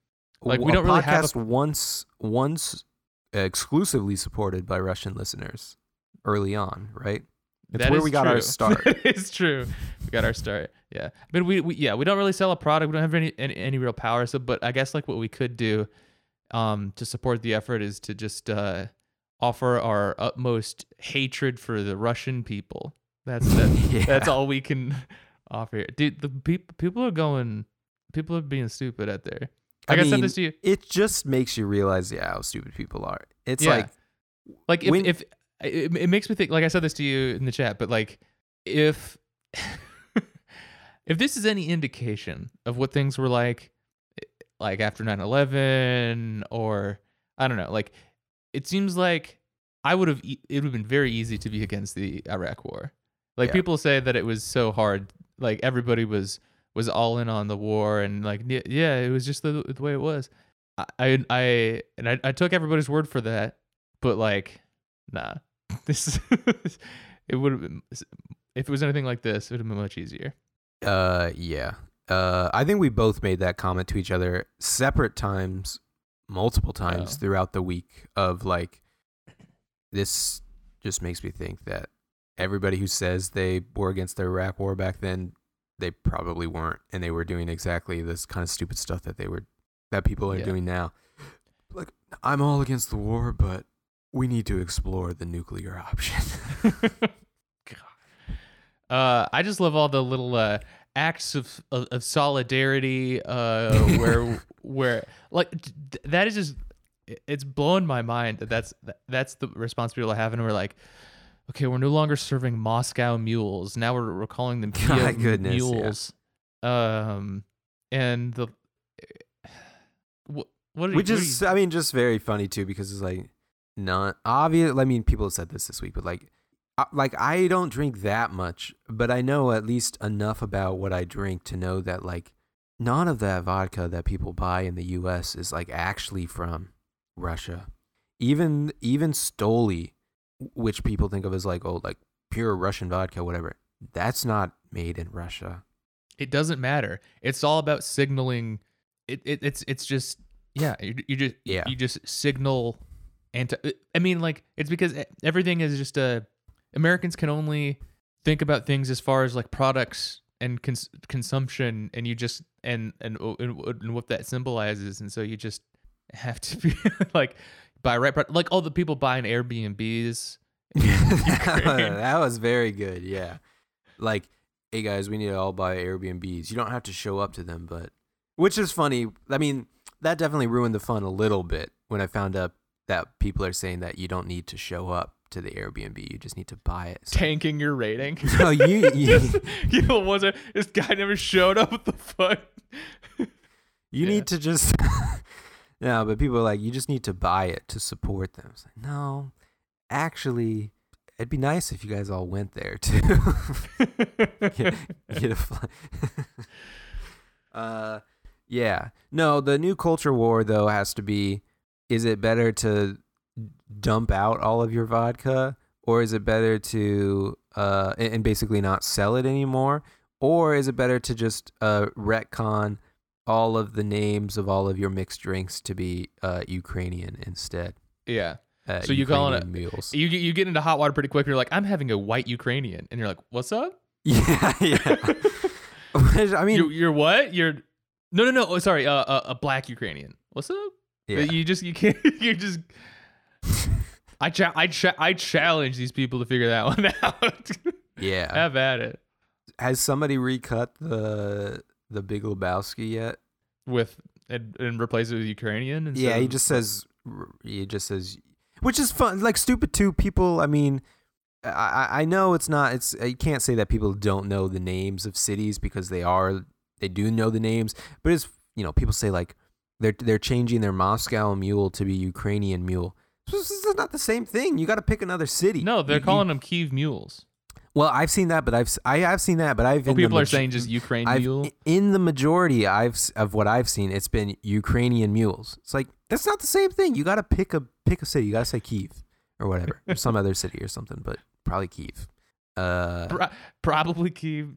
Like, we don't really have a- once once exclusively supported by Russian listeners early on, right? It's that where we got our start. <laughs> it's true. We got our start. Yeah. I mean, we, we yeah we don't really sell a product. We don't have any, any any real power. So, but I guess like what we could do, um, to support the effort is to just uh offer our utmost hatred for the Russian people. That's that. <laughs> yeah. That's all we can <laughs> offer here, dude. The people people are going. People are being stupid out there. I Like I, said mean, this to you. It just makes you realize, yeah, how stupid people are. It's Yeah. like like if, when- if it, it makes me think like i said this to you in the chat but like if <laughs> if this is any indication of what things were like like after 9-11 or i don't know like it seems like i would have it would have been very easy to be against the iraq war like Yeah. people say that it was so hard like everybody was was all in on the war and like yeah it was just the, the way it was i i, I and I, I took everybody's word for that but like nah <laughs> this <laughs> it would have been if it was anything like this it would have been much easier uh yeah. Uh I think we both made that comment to each other separate times, multiple times Oh. throughout the week of like this just makes me think that everybody who says they were against the Iraq war back then, they probably weren't and they were doing exactly this kind of stupid stuff that they were that people are Yeah. doing now. Like I'm all against the war, but we need to explore the nuclear <laughs> option. <laughs> God. Uh, I just love all the little uh, acts of, of of solidarity uh, <laughs> where where like d- that is just it's blowing my mind that that's that, that's the response people have and we're like okay we're no longer serving Moscow mules now we're, we're calling them <laughs> My Kiev goodness, yeah. mules um and the <sighs> what what are you, Which is, you- I mean, just very funny too because it's like not obvious. I mean, people have said this this week, but like, I- like I don't drink that much, but I know at least enough about what I drink to know that like none of that vodka that people buy in the U.S. is like actually from Russia. Even even Stoli, which people think of as like oh like pure Russian vodka, whatever. That's not made in Russia. it doesn't matter. It's all about signaling. It, it it's it's just yeah. You, you just Yeah. You just signal anti. I mean, like it's because everything is just a Americans can only think about things as far as like products and cons- consumption, and you just and, and and and what that symbolizes, and so you just have to be <laughs> like buy right like all the people buying Airbnbs. <laughs> <laughs> That was very good. Yeah. Like, hey guys, we need to all buy Airbnbs. You don't have to show up to them, but which is funny. I mean, that definitely ruined the fun a little bit when I found out that people are saying that you don't need to show up to the Airbnb. You just need to buy it. So- Tanking your rating. <laughs> no, you, you, Just- you know, was it this guy never showed up? What the fuck? you Yeah. need to just. No, but people are like, you just need to buy it to support them. It's like, no, actually, it'd be nice if you guys all went there <laughs> too. get, get a fly. <laughs> uh, yeah. No, the new culture war though has to be: is it better to dump out all of your vodka, or is it better to uh and basically not sell it anymore, or is it better to just uh retcon all of the names of all of your mixed drinks to be uh Ukrainian instead? yeah. Uh, So you calling it- mules? You get you get into hot water pretty quick. You're like, I'm having a white Ukrainian, and you're like, what's up? <laughs> Yeah, yeah. <laughs> I mean, you're, you're what? You're no no no. Oh, sorry. Uh, a, a black Ukrainian. What's up? Yeah. You just you can't <laughs> you just I cha- I cha- I challenge these people to figure that one out. Yeah. Have at it Has somebody recut the the Big Lebowski yet? with and, and replace it with Ukrainian. Yeah, he just says he just says which is fun like stupid too people i mean I, I know it's not it's you can't say that people don't know the names of cities because they are they do know the names but it's you know people say like they're they're changing their Moscow mule to be Ukrainian mule this is not the same thing you got to pick another city no, they're You- you- calling them Kiev mules. Well I've seen that but I've I have seen that but I've Well, people are saying just Ukraine I've, mule. in the majority I've of what I've seen, it's been Ukrainian mules. It's like that's not the same thing. You got to pick a pick a city. You got to say Kiev or whatever, or some other city or something, but probably Kiev. Uh, Pro- probably Kiev.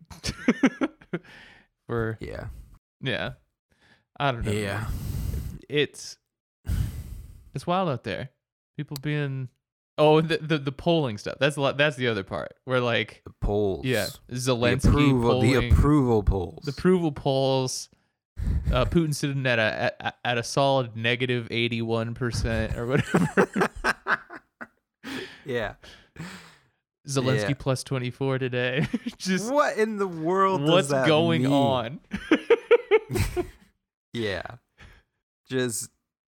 For <laughs> yeah, yeah, I don't know. yeah, it's it's wild out there. People being oh the the, the polling stuff. That's a lot. That's the other part where like the polls. yeah, the Zelensky approval, the approval polls. the approval polls. Uh, Putin sitting at a at, at a solid negative eighty one percent or whatever. <laughs> yeah. Zelensky Yeah. plus twenty four today. <laughs> Just What in the world? what's going mean? on? <laughs> Yeah. Just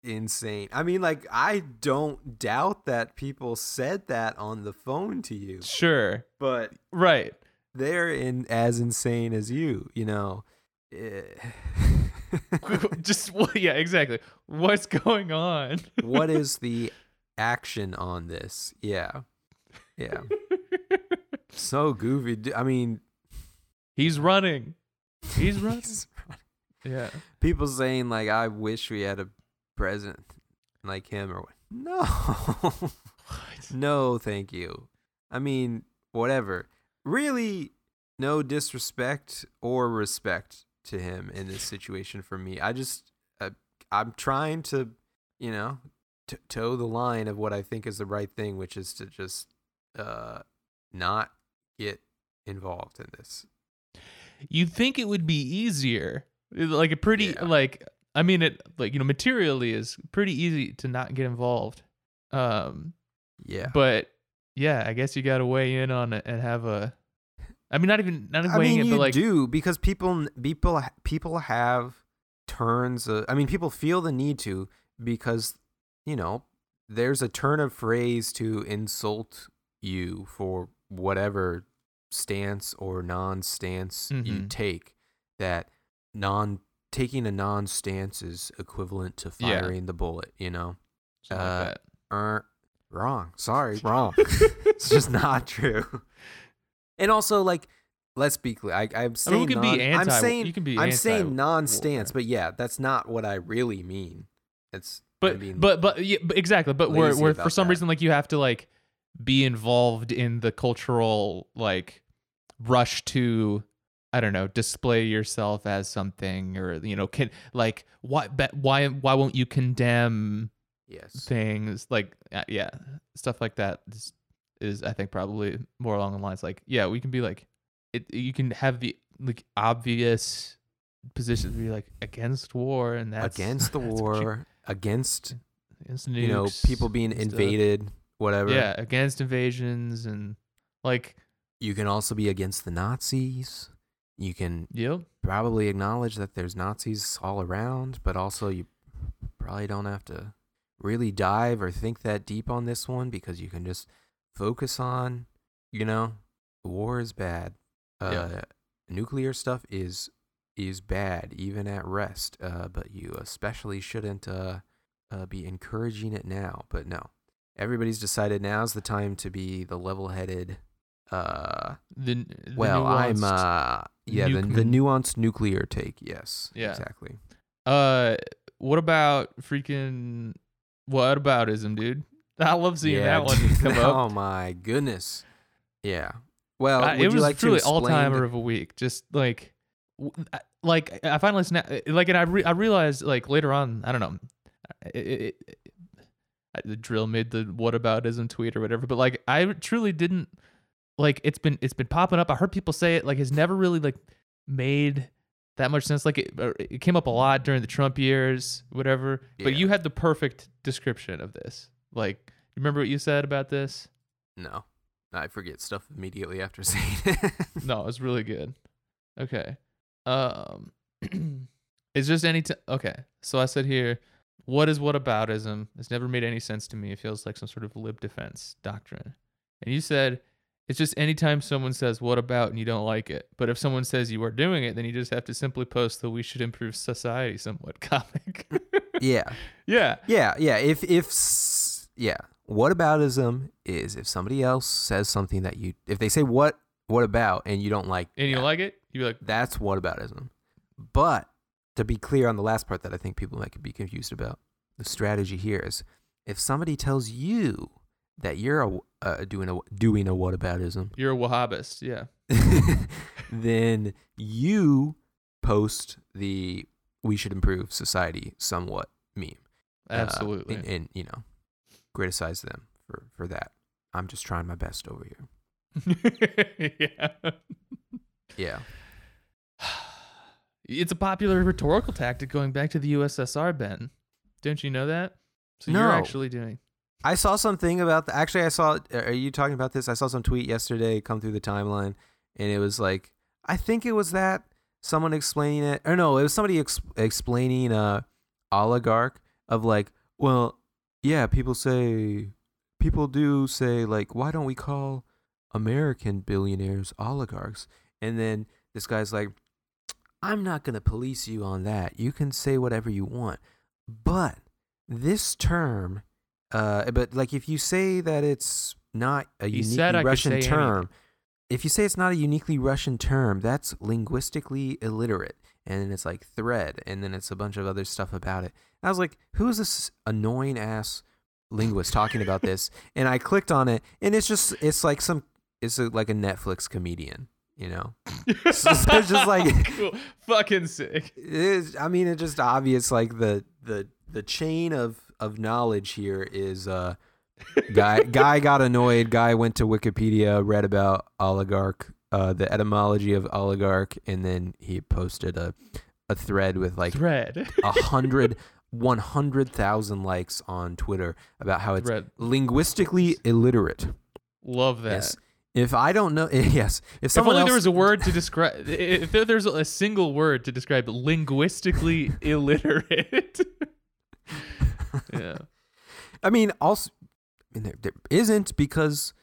insane. I mean, like, I don't doubt that people said that on the phone to you, sure, but right. they're in as insane as you, you know. Eh. <laughs> Just what- yeah, exactly. What's going on? what is <laughs> the action on this? Yeah. Yeah. So goofy. I mean, He's running. <laughs> He's running. Yeah. people saying like I wish we had a president like him or what. <laughs> No. no, thank you. I mean, whatever. Really no disrespect or respect to him in this situation for me. I just uh, I'm trying to, you know, t- toe the line of what I think is the right thing, which is to just uh not get involved in this. You'd think it would be easier. Like a pretty Yeah. like I mean it like you know materially is pretty easy to not get involved. Um Yeah. but yeah, I guess you got to weigh in on it and have a I mean not even not even I weighing mean, it you but like do because people people people have turns. Of, I mean, people feel the need to because you know there's a turn of phrase to insult you for whatever stance or non-stance you Mhm. take. That non taking a non-stance is equivalent to Yeah. firing the bullet. You know, something uh, like er, wrong. Sorry, wrong. <laughs> it's just <laughs> not true. And also, like, let's be clear. I, I'm I mean, saying can be anti. I'm saying you can be I'm saying non-stance, war. but yeah, that's not what I really mean. It's but I mean, but but yeah, but exactly. But where lazy where for some that. reason like you have to like be involved in the cultural like rush to I don't know display yourself as something or you know can like why but why why won't you condemn yes, things like uh, yeah stuff like that is, is I think probably more along the lines like yeah we can be like it you can have the like obvious position to be like against war and that's against the <laughs> that's you- war, against against you know people being and stuff. invaded, whatever. Yeah, against invasions and like You can also be against the Nazis. You can yep. probably acknowledge that there's Nazis all around, but also you probably don't have to really dive or think that deep on this one because you can just focus on, you know, war is bad. Uh, Yeah. Nuclear stuff is is bad even at rest, uh, but you especially shouldn't uh, uh, be encouraging it now. But no, everybody's decided now's the time to be the level-headed. Uh, The, the well, I'm uh yeah, the, the nuanced nuclear take. Yes. Yeah. Exactly. uh what about freaking what aboutism, dude? <laughs> I love seeing yeah, that one come <laughs> Oh up. my goodness. Yeah. Well, Uh, it was like truly all timer the- of a week. Just like, like I finally snap. Like, and I re- I realized like later on, I don't know, it, it, it, the dril made the what whataboutism tweet or whatever. But like, I truly didn't like. It's been it's been popping up. I heard people say it. Like, has never really like made that much sense. Like it, it came up a lot during the Trump years, whatever. But you had the perfect description of this. Like, remember what you said about this? No, I forget stuff immediately after <laughs> saying it. No, it was really good. Okay. Um, <clears throat> it's just any time. Okay. So I said here, what is what whataboutism? It's never made any sense to me. It feels like some sort of lib defense doctrine. And you said, it's just anytime someone says what about and you don't like it. But if someone says you are doing it, then you just have to simply post the we should improve society somewhat <laughs> comic. yeah, <laughs> yeah. yeah, yeah. If if yeah, whataboutism is if somebody else says something that you if they say what what about and you don't like And you that, like it? You'd be like, that's what whataboutism. But to be clear on the last part that I think people might be confused about, the strategy here is if somebody tells you that you're a, uh, doing a doing a whataboutism, you're a Wahhabist. Yeah. <laughs> then you post the "we should improve society" somewhat meme. uh, Absolutely. and, and you know, criticize them for for that. I'm just trying my best over here. <laughs> yeah. Yeah. <sighs> It's a popular rhetorical tactic going back to the USSR, Ben. Don't you know that? So you're actually doing. I saw something about the, actually I saw are you talking about this? I saw some tweet yesterday come through the timeline and it was like I think it was that someone explaining it or no, it was somebody ex- explaining uh oligarch of like, well, yeah, people say people do say like why don't we call American billionaires oligarchs? And then this guy's like I'm not going to police you on that. You can say whatever you want. But this term uh, but like if you say that it's not a He uniquely said I could Russian term, anything. if you say it's not a uniquely Russian term, that's linguistically illiterate. And then it's like thread, and then it's a bunch of other stuff about it. And I was like, who is this annoying ass linguist talking about this? <laughs> And I clicked on it, and it's just it's like some it's a, like a Netflix comedian, you know. <laughs> So it's just like- <laughs> cool. fucking sick. I mean, it's just obvious. Like the the the chain of of knowledge here is uh, guy guy got annoyed. Guy went to Wikipedia, read about oligarch, uh, the etymology of oligarch, and then he posted a a thread with like Thread. a hundred. 100,000 likes on Twitter about how it's Thread. linguistically illiterate. Love that. Yes. If I don't know, <laughs> yes. If If someone only else, there was a word to describe. If there- there's a single word to describe linguistically <laughs> illiterate. <laughs> yeah. <laughs> I mean, also, I mean, there, there isn't because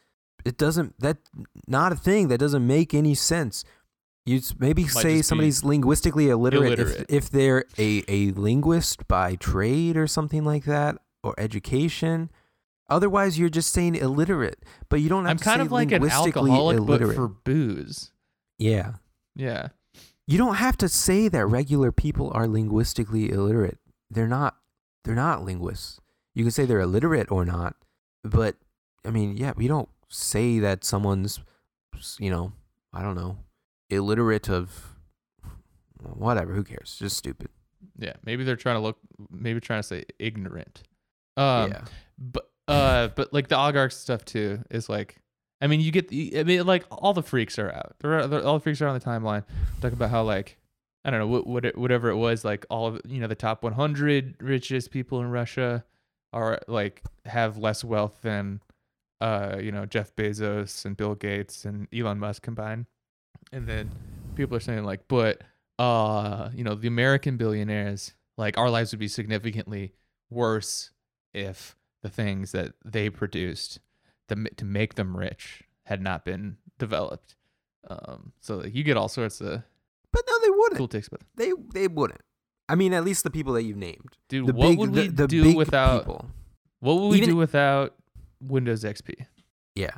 it doesn't. That not a thing. That doesn't make any sense. You maybe just say somebody's linguistically illiterate, illiterate. If, if they're a, a linguist by trade or something like that, or education. Otherwise, you're just saying illiterate, but you don't have I'm to kind of like an alcoholic, illiterate. but for booze. yeah, Yeah. you don't have to say that regular people are linguistically illiterate. They're not. They're not linguists. You can say they're illiterate or not, but I mean, yeah, we don't say that someone's, you know, I don't know, illiterate of whatever. Who cares? Just stupid. Yeah. Maybe they're trying to look, maybe trying to say ignorant. Um, yeah. But uh, <laughs> but like the oligarch stuff too is like, I mean, you get, the, I mean, like all the freaks are out. They're, they're- all the freaks are on the timeline. Talk about how like, I don't know, what, what whatever it was, like all of you know the top 100 richest people in Russia are like have less wealth than, uh, you know, Jeff Bezos and Bill Gates and Elon Musk combined. And then people are saying like, but uh, you know, the American billionaires, like our lives would be significantly worse if the things that they produced to, to make them rich had not been developed. Um, so like, you get all sorts of But no, they wouldn't. cool takes, but They they wouldn't. I mean, at least the people that you've named. dude, The what big, would we the do without people. what would we Even- do without Windows XP? Yeah.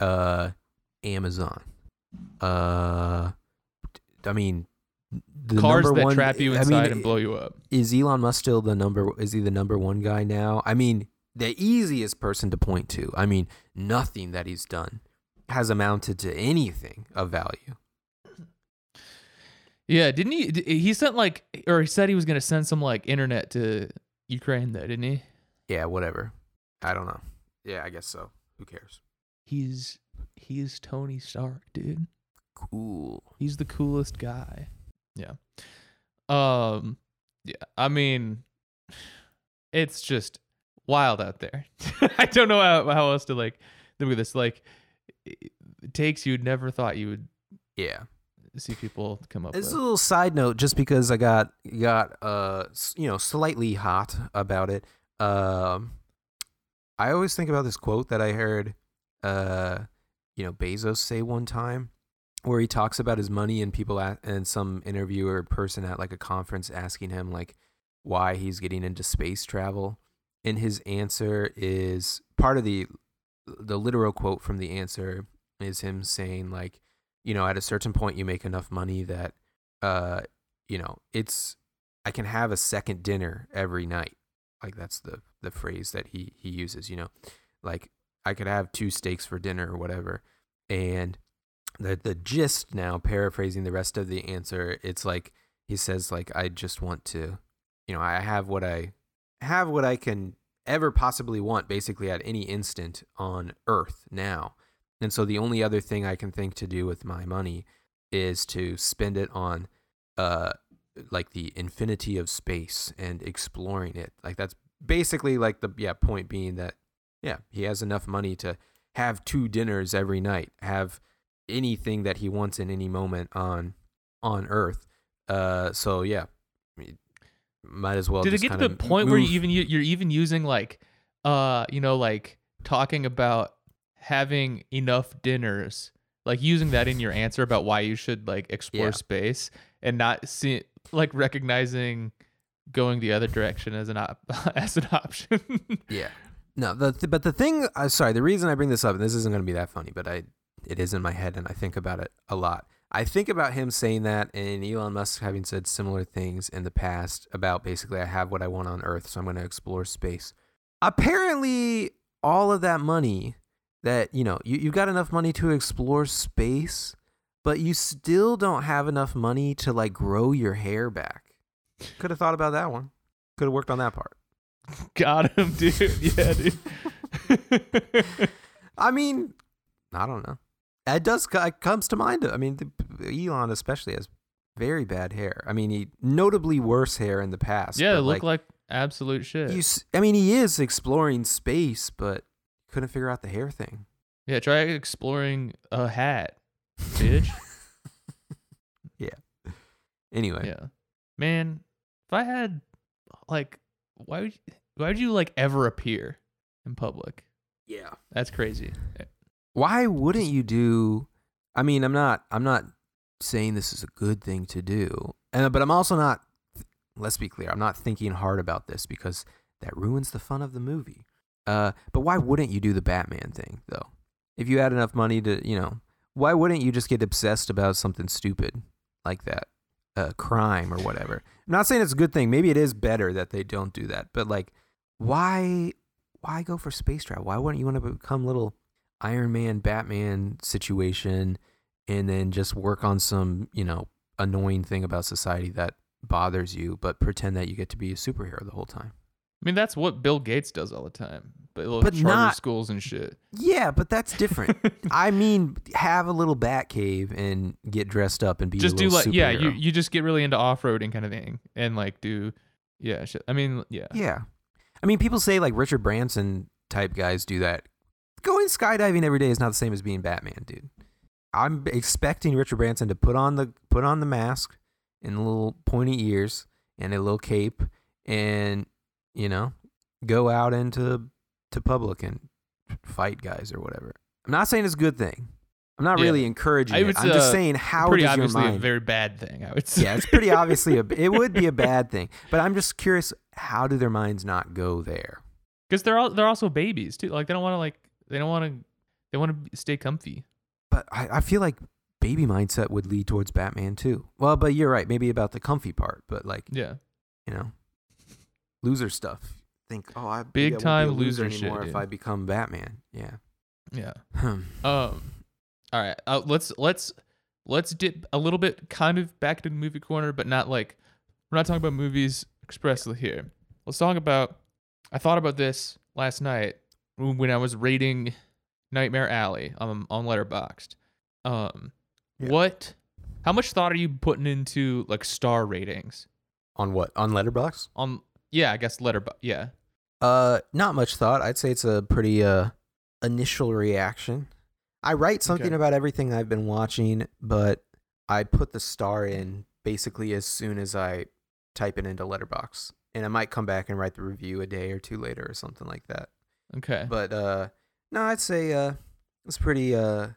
Uh, Amazon. Uh, I mean, the Cars that one, trap you I inside mean, and blow you up. Is Elon Musk still the number? Is he the number one guy now? I mean, the easiest person to point to. I mean, nothing that he's done has amounted to anything of value. Yeah, didn't he? He sent like, or he said he was gonna send some like internet to Ukraine, though, didn't he? Yeah, whatever. I don't know. Yeah, I guess so. Who cares? He's he's Tony Stark, dude. Cool. He's the coolest guy. Yeah. Um, yeah, I mean, it's just wild out there. <laughs> I don't know how, how else to like look at this. Like, it takes you never thought you would Yeah. See people come up This is a little side note, just because I got got uh you know slightly hot about it. Um, I always think about this quote that I heard, uh, you know, Bezos say one time, where he talks about his money and people at, and some interviewer person at like a conference asking him like why he's getting into space travel, and his answer is part of the the literal quote from the answer is him saying like you know, at a certain point you make enough money that uh you know, it's I can have a second dinner every night. Like that's the the phrase that he he uses, you know. Like I could have two steaks for dinner or whatever. And the the gist now paraphrasing the rest of the answer, it's like he says like I just want to you know, I have what I have what I can ever possibly want basically at any instant on earth now. And so the only other thing I can think to do with my money is to spend it on uh like the infinity of space and exploring it. Like that's basically like the yeah point being that yeah, he has enough money to have two dinners every night, have anything that he wants in any moment on on earth. Uh so yeah. Might as well Did it get to the point where you even you're even using like, uh, you know, like talking about having enough dinners, like using that in your answer about why you should like explore Yeah. space and not see like recognizing going the other direction as an op- <laughs> as an option. Yeah. No, the th- but the thing, uh, sorry, the reason I bring this up, and this isn't going to be that funny, but I, it is in my head, and I think about it a lot. I think about him saying that, and Elon Musk having said similar things in the past about basically, I have what I want on Earth, so I'm going to explore space. Apparently, all of that money that you know, you you've got enough money to explore space, but you still don't have enough money to like grow your hair back. Could have thought about that one. Could have worked on that part. <laughs> Got him, dude. Yeah, dude. <laughs> I mean, I don't know. It does it comes to mind. I mean, the, Elon especially has very bad hair. I mean, he notably worse hair in the past. yeah, it looked like, absolute shit. you. I mean, he is exploring space, but couldn't figure out the hair thing. yeah, try exploring a hat, bitch. <laughs> Yeah. Anyway, Yeah, man. If I had, like, why would you, why would you like ever appear in public? yeah. That's crazy. Eh. Why wouldn't you do? I mean, I'm not. I'm not saying this is a good thing to do, and but I'm also not. Let's be clear. I'm not thinking hard about this because that ruins the fun of the movie. Uh, but why wouldn't you do the Batman thing though? If you had enough money to, you know, why wouldn't you just get obsessed about something stupid like that, uh, crime or whatever? I'm not saying it's a good thing. Maybe it is better that they don't do that. But like, why, why go for space travel? Why wouldn't you want to become little Iron Man, Batman situation, and then just work on some, you know, annoying thing about society that bothers you, but pretend that you get to be a superhero the whole time? I mean, that's what Bill Gates does all the time. But, little But charter not- schools and shit. Yeah, but that's different. <laughs> I mean, have a little bat cave and get dressed up and be just a do like yeah, you you just get really into off roading kind of thing and like do yeah. Shit. I mean, yeah. Yeah. I mean, people say like Richard Branson type guys do that. Going skydiving every day is not the same as being Batman, dude. I'm expecting Richard Branson to put on the put on the mask and little pointy ears and a little cape and you know go out into to public and fight guys or whatever. I'm not saying it's a good thing. I'm not Yeah. really encouraging it. I'm just uh, saying how Pretty does your mind? It's pretty obviously a very bad thing. I would say. yeah, it's pretty obviously a. <laughs> It would be a bad thing, but I'm just curious. How do their minds not go there? because they're all they're also babies too. Like they don't want to like they don't want to they want to stay comfy. But I, I feel like baby mindset would lead towards Batman too. Well, but you're right. Maybe about the comfy part, but like Yeah. you know, loser stuff. Think, oh, I Big maybe I won't be time loser loser shit, if dude. I become Batman. Yeah. Yeah. <laughs> Hmm. Um. All right. Uh, let's let's let's dip a little bit, kind of back to the movie corner, but not like we're not talking about movies expressly here. Let's talk about. I thought about this last night when I was rating Nightmare Alley on on Letterboxd. Um, Yeah. what How much thought are you putting into like star ratings On what? On Letterbox? on? Yeah, I guess letterbox. Yeah. Uh, not much thought. I'd say it's a pretty uh initial reaction. I write something Okay. about everything I've been watching, but I put the star in basically as soon as I type it into Letterbox, and I might come back and write the review a day or two later or something like that. Okay. But uh, no, I'd say uh, it's pretty uh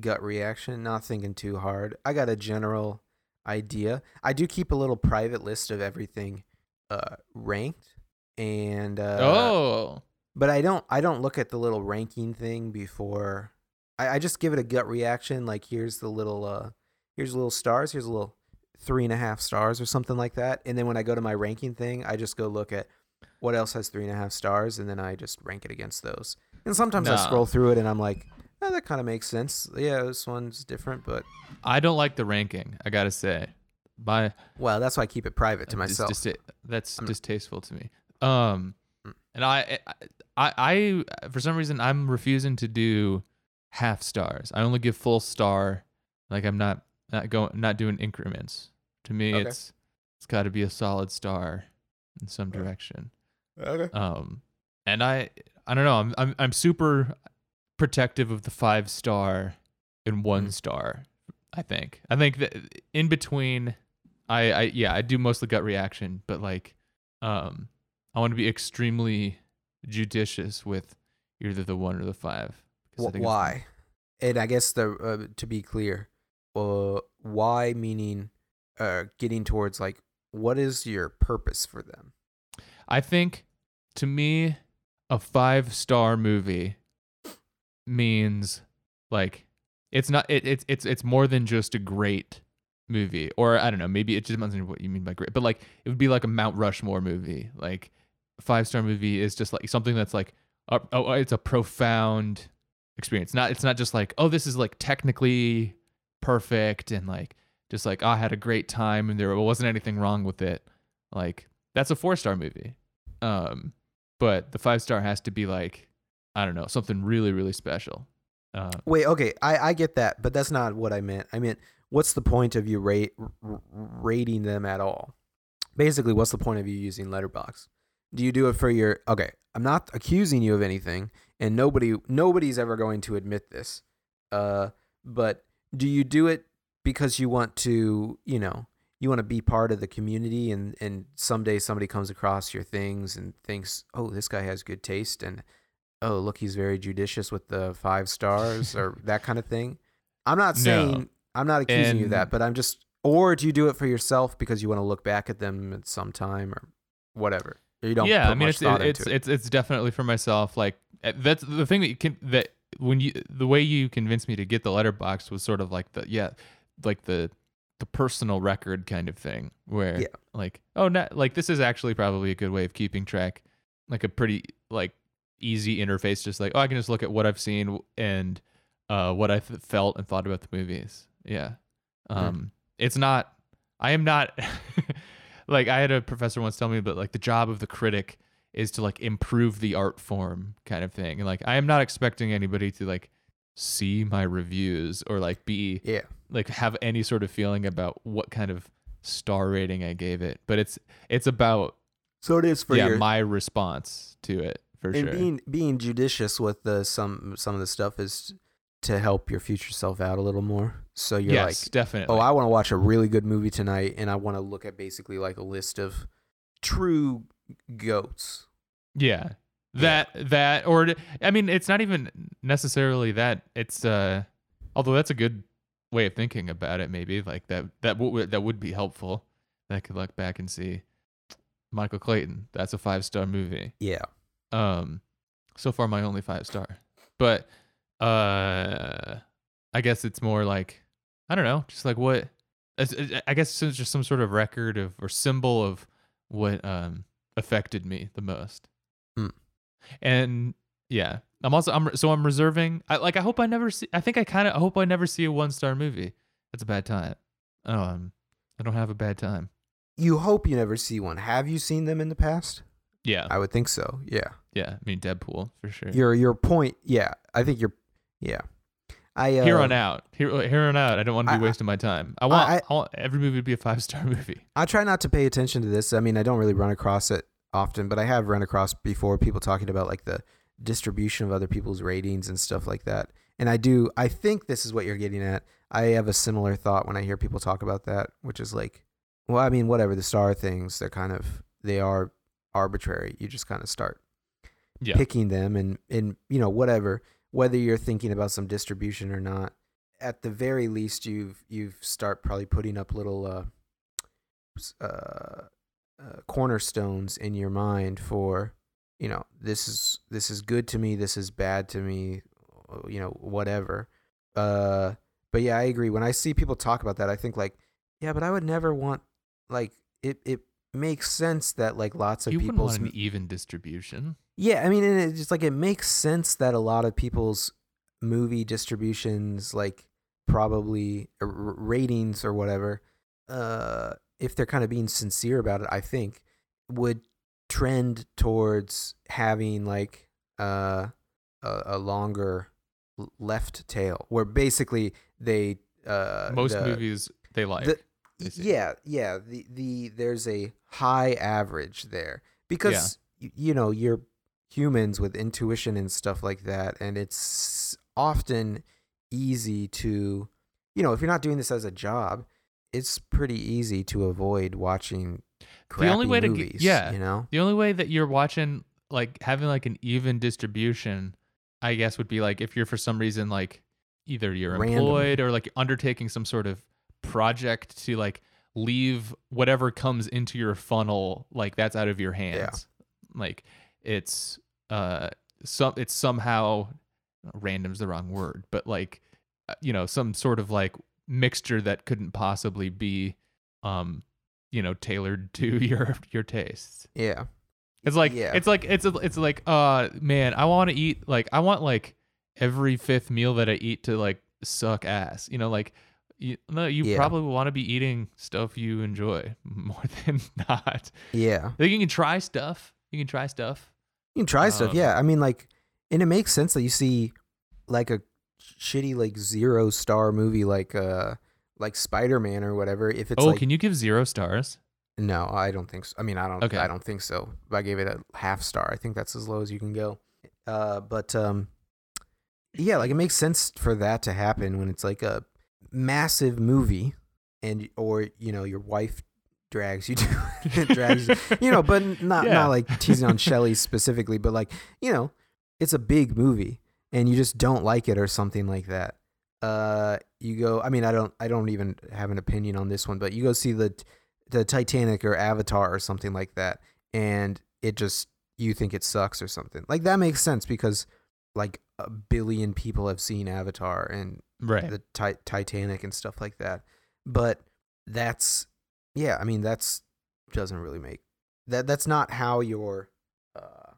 gut reaction. Not thinking too hard. I got a general idea. I do keep a little private list of everything uh ranked, and uh, oh. but I don't I don't look at the little ranking thing before. I, I just give it a gut reaction. Like here's the little uh here's little stars. Here's a little three and a half stars or something like that. And then when I go to my ranking thing, I just go look at what else has three and a half stars, and then I just rank it against those. And sometimes I scroll through it and I'm like, oh, that kind of makes sense. Yeah, this one's different, but I don't like the ranking. I gotta say, my well, that's why I keep it private to myself. dista- that's I'm- distasteful to me. Um, and I, I, I, for some reason, I'm refusing to do half stars. I only give full star. Like I'm not not going not doing increments. To me, Okay. it's it's got to be a solid star in some direction. okay. Um, and I, I don't know. I'm I'm I'm super protective of the five star and one Mm. star. I think. I think that in between, I, I yeah, I do mostly gut reaction, but like, um, I want to be extremely judicious with either the one or the five. Wh- why? And I guess the uh, to be clear, uh, why meaning uh, getting towards like what is your purpose for them? I think to me, a five star movie means like it's not it, it's it's it's more than just a great movie or I don't know maybe it just depends on what you mean by great but like it would be like a Mount Rushmore movie like five star movie is just like something that's like a, oh it's a profound experience. Not it's not just like oh this is like technically perfect and like just like oh, I had a great time and there wasn't anything wrong with it. Like that's a four star movie. Um but the five star has to be like I don't know something really really special. Uh, Wait, okay, I I get that, but that's not what I meant. I meant what's the point of you rate r- rating them at all? Basically, what's the point of you using Letterbox? Do you do it for your okay? I'm not accusing you of anything, and nobody nobody's ever going to admit this. Uh, but do you do it because you want to, you know, you want to be part of the community, and and someday somebody comes across your things and thinks, oh, this guy has good taste, and oh, look, he's very judicious with the five stars or <laughs> that kind of thing. I'm not No. I'm not accusing you of that, but I'm just or do you do it for yourself because you want to look back at them at some time or whatever? Or you don't yeah i mean it's it's it. it's it's definitely for myself like uh, that's the thing that you can that when you the way you convinced me to get the letterbox was sort of like the yeah like the the personal record kind of thing where Yeah. like oh not like this is actually probably a good way of keeping track like a pretty like easy interface just like oh i can just look at what i've seen and uh what i felt and thought about the movies yeah um it's not i am not <laughs> like i had a professor once tell me that like the job of the critic is to like improve the art form kind of thing and like i am not expecting anybody to like see my reviews or like be yeah. like have any sort of feeling about what kind of star rating I gave it, but it's it's about So it is for yeah your my response to it for and sure. being being judicious with the some some of the stuff is to help your future self out a little more. So you're yes, like, definitely. oh, I want to watch a really good movie tonight, and I want to look at basically like a list of true goats. yeah, that that or I mean, it's not even necessarily that. It's uh, although that's a good way of thinking about it. Maybe like that that would that would be helpful. I could look back and see Michael Clayton. That's a five star movie. Yeah. um so far my only five star but uh i guess it's more like i don't know just like what i guess it's just some sort of record of or symbol of what um affected me the most Hmm. and yeah i'm also i'm so i'm reserving i like i hope i never see i think i kind of i hope i never see a one star movie that's a bad time um i don't have a bad time You hope you never see one. Have you seen them in the past? yeah I would think so. Yeah. yeah i mean deadpool for sure Your your point, yeah. I think you're, yeah. I uh, here on out, here, here on out, I don't want to be I- wasting my time. I want, I- I, want every movie to be a five star <laughs> movie. I try not to pay attention to this. I mean, I don't really run across it often, but I have run across before people talking about like the distribution of other people's ratings and stuff like that. And I do, I think this is what you're getting at. I have a similar thought when I hear people talk about that, which is like, well, I mean, whatever the star things, they're kind of, they are arbitrary. You just kind of start Yeah, picking them and, and, you know, whatever, whether you're thinking about some distribution or not. At the very least, you've, you've start probably putting up little, uh, uh, uh, cornerstones in your mind for you know this is this is good to me this is bad to me uh, you know whatever uh but yeah i agree when i see people talk about that i think like yeah but i would never want like it it makes sense that like lots of people. you people's want an even distribution. Yeah, I mean, and it's just like it makes sense that a lot of people's movie distributions, like probably uh, r- ratings or whatever, uh, if they're kind of being sincere about it, I think would trend towards having like uh, a, a longer left tail, where basically they uh, Most the- movies they like. the- yeah, yeah. The the there's a high average there because y you know you're humans with intuition and stuff like that, and it's often easy to, you know, if you're not doing this as a job, it's pretty easy to avoid watching. The only way to get- yeah. you know, The only way that you're watching, like having like an even distribution, I guess would be like if you're for some reason like either you're Random. employed or like undertaking some sort of project to like leave whatever comes into your funnel like that's out of your hands. Like it's uh some it's somehow random's the wrong word, but like uh, you know some sort of like mixture that couldn't possibly be um you know tailored <laughs> to your your tastes. yeah, It's like Yeah. it's like it's it's like uh man, I want to eat like I want like every fifth meal that I eat to like suck ass. You know, like you, no, you Yeah. probably want to be eating stuff you enjoy <laughs> more than <laughs> not. yeah. Like you can try stuff. You can try stuff. You can try stuff, Um, yeah. I mean, like, and it makes sense that you see like a shitty like zero star movie like uh like Spider Man or whatever. If it's oh, like can you give zero stars? no, I don't think so. I mean, I don't. Okay. I don't think so. I gave it a half star. I think that's as low as you can go. Uh, but um, yeah, like it makes sense for that to happen when it's like a massive movie, and or you know your wife drags you <laughs> to drags you you know, but <laughs> not Yeah. not like teasing on Shelly <laughs> specifically, but like you know, it's a big movie and you just don't like it or something like that. Uh, you go. I mean, I don't. I don't even have an opinion on this one, but you go see the the Titanic or Avatar or something like that, and it just you think it sucks or something like that makes sense because like a billion people have seen Avatar and Right. the ti- Titanic and stuff like that. But that's yeah, I mean that's doesn't really make that that's not how you're uh,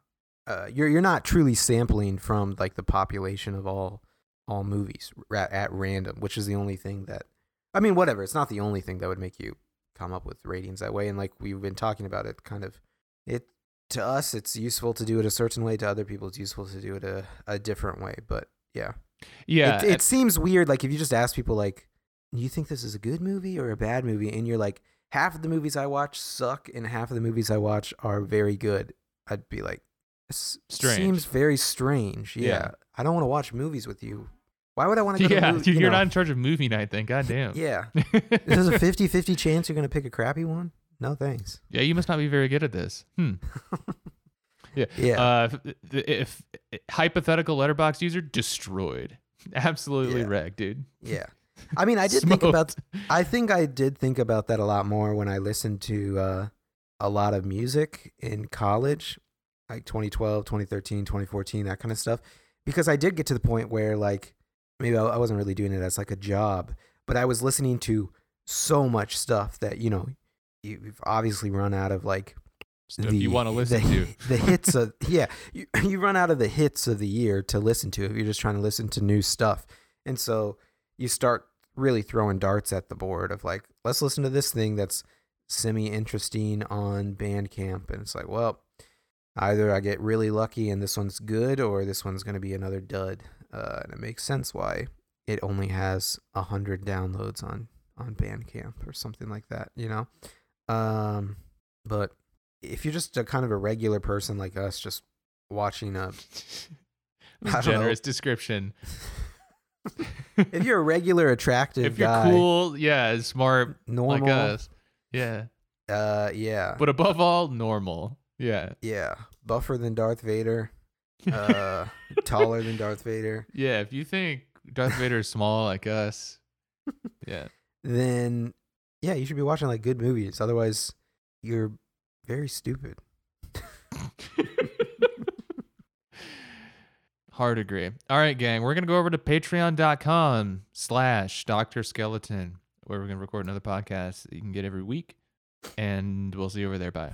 uh you're you're not truly sampling from like the population of all all movies ra- at random, which is the only thing that I mean whatever, it's not the only thing that would make you come up with ratings that way and like we've been talking about it kind of it to us it's useful to do it a certain way to other people it's useful to do it a, a different way but yeah yeah. it, it seems weird like if you just ask people like do you think this is a good movie or a bad movie and you're like half of the movies i watch suck and half of the movies i watch are very good i'd be like this Strange. seems very strange yeah, Yeah. i don't want to watch movies with you why would i want to go yeah, to movie, <laughs> you're you know? not in charge of movie night then. God damn. yeah <laughs> there's a 50-50 chance you're going to pick a crappy one no thanks yeah, you must not be very good at this. Hmm. <laughs> yeah Uh, if, if hypothetical Letterboxd user destroyed, absolutely Yeah. wrecked, dude. yeah i mean i did think about I think I did think about that a lot more when I listened to uh, a lot of music in college, like 2012, 2013, 2014, that kind of stuff. Because I did get to the point where, like, maybe I wasn't really doing it as like a job, but I was listening to so much stuff that, you know, you've obviously run out of like stuff you want to listen the, to. the hits of yeah you, <laughs> you run out of the hits of the year to listen to if you're just trying to listen to new stuff and so you start really throwing darts at the board of like let's listen to this thing that's semi interesting on bandcamp and it's like well either i get really lucky and this one's good or this one's going to be another dud uh, and it makes sense why it only has a hundred downloads on on Bandcamp or something like that, you know. Um, but if you're just a kind of a regular person like us, just watching a <laughs> don't know. generous description. <laughs> <laughs> if you're a regular attractive if you're guy, cool, yeah, smart normal, like us, yeah. uh, yeah, But above all, normal. Yeah. yeah, buffer than Darth Vader, <laughs> uh, taller than Darth Vader, Yeah. If you think Darth Vader is small like us, <laughs> yeah. then yeah, you should be watching like good movies. Otherwise, you're very stupid. Hard agree. All right, gang. We're gonna go over to patreon.com slash Dr. Skeleton, where we're gonna record another podcast that you can get every week. And we'll see you over there. Bye.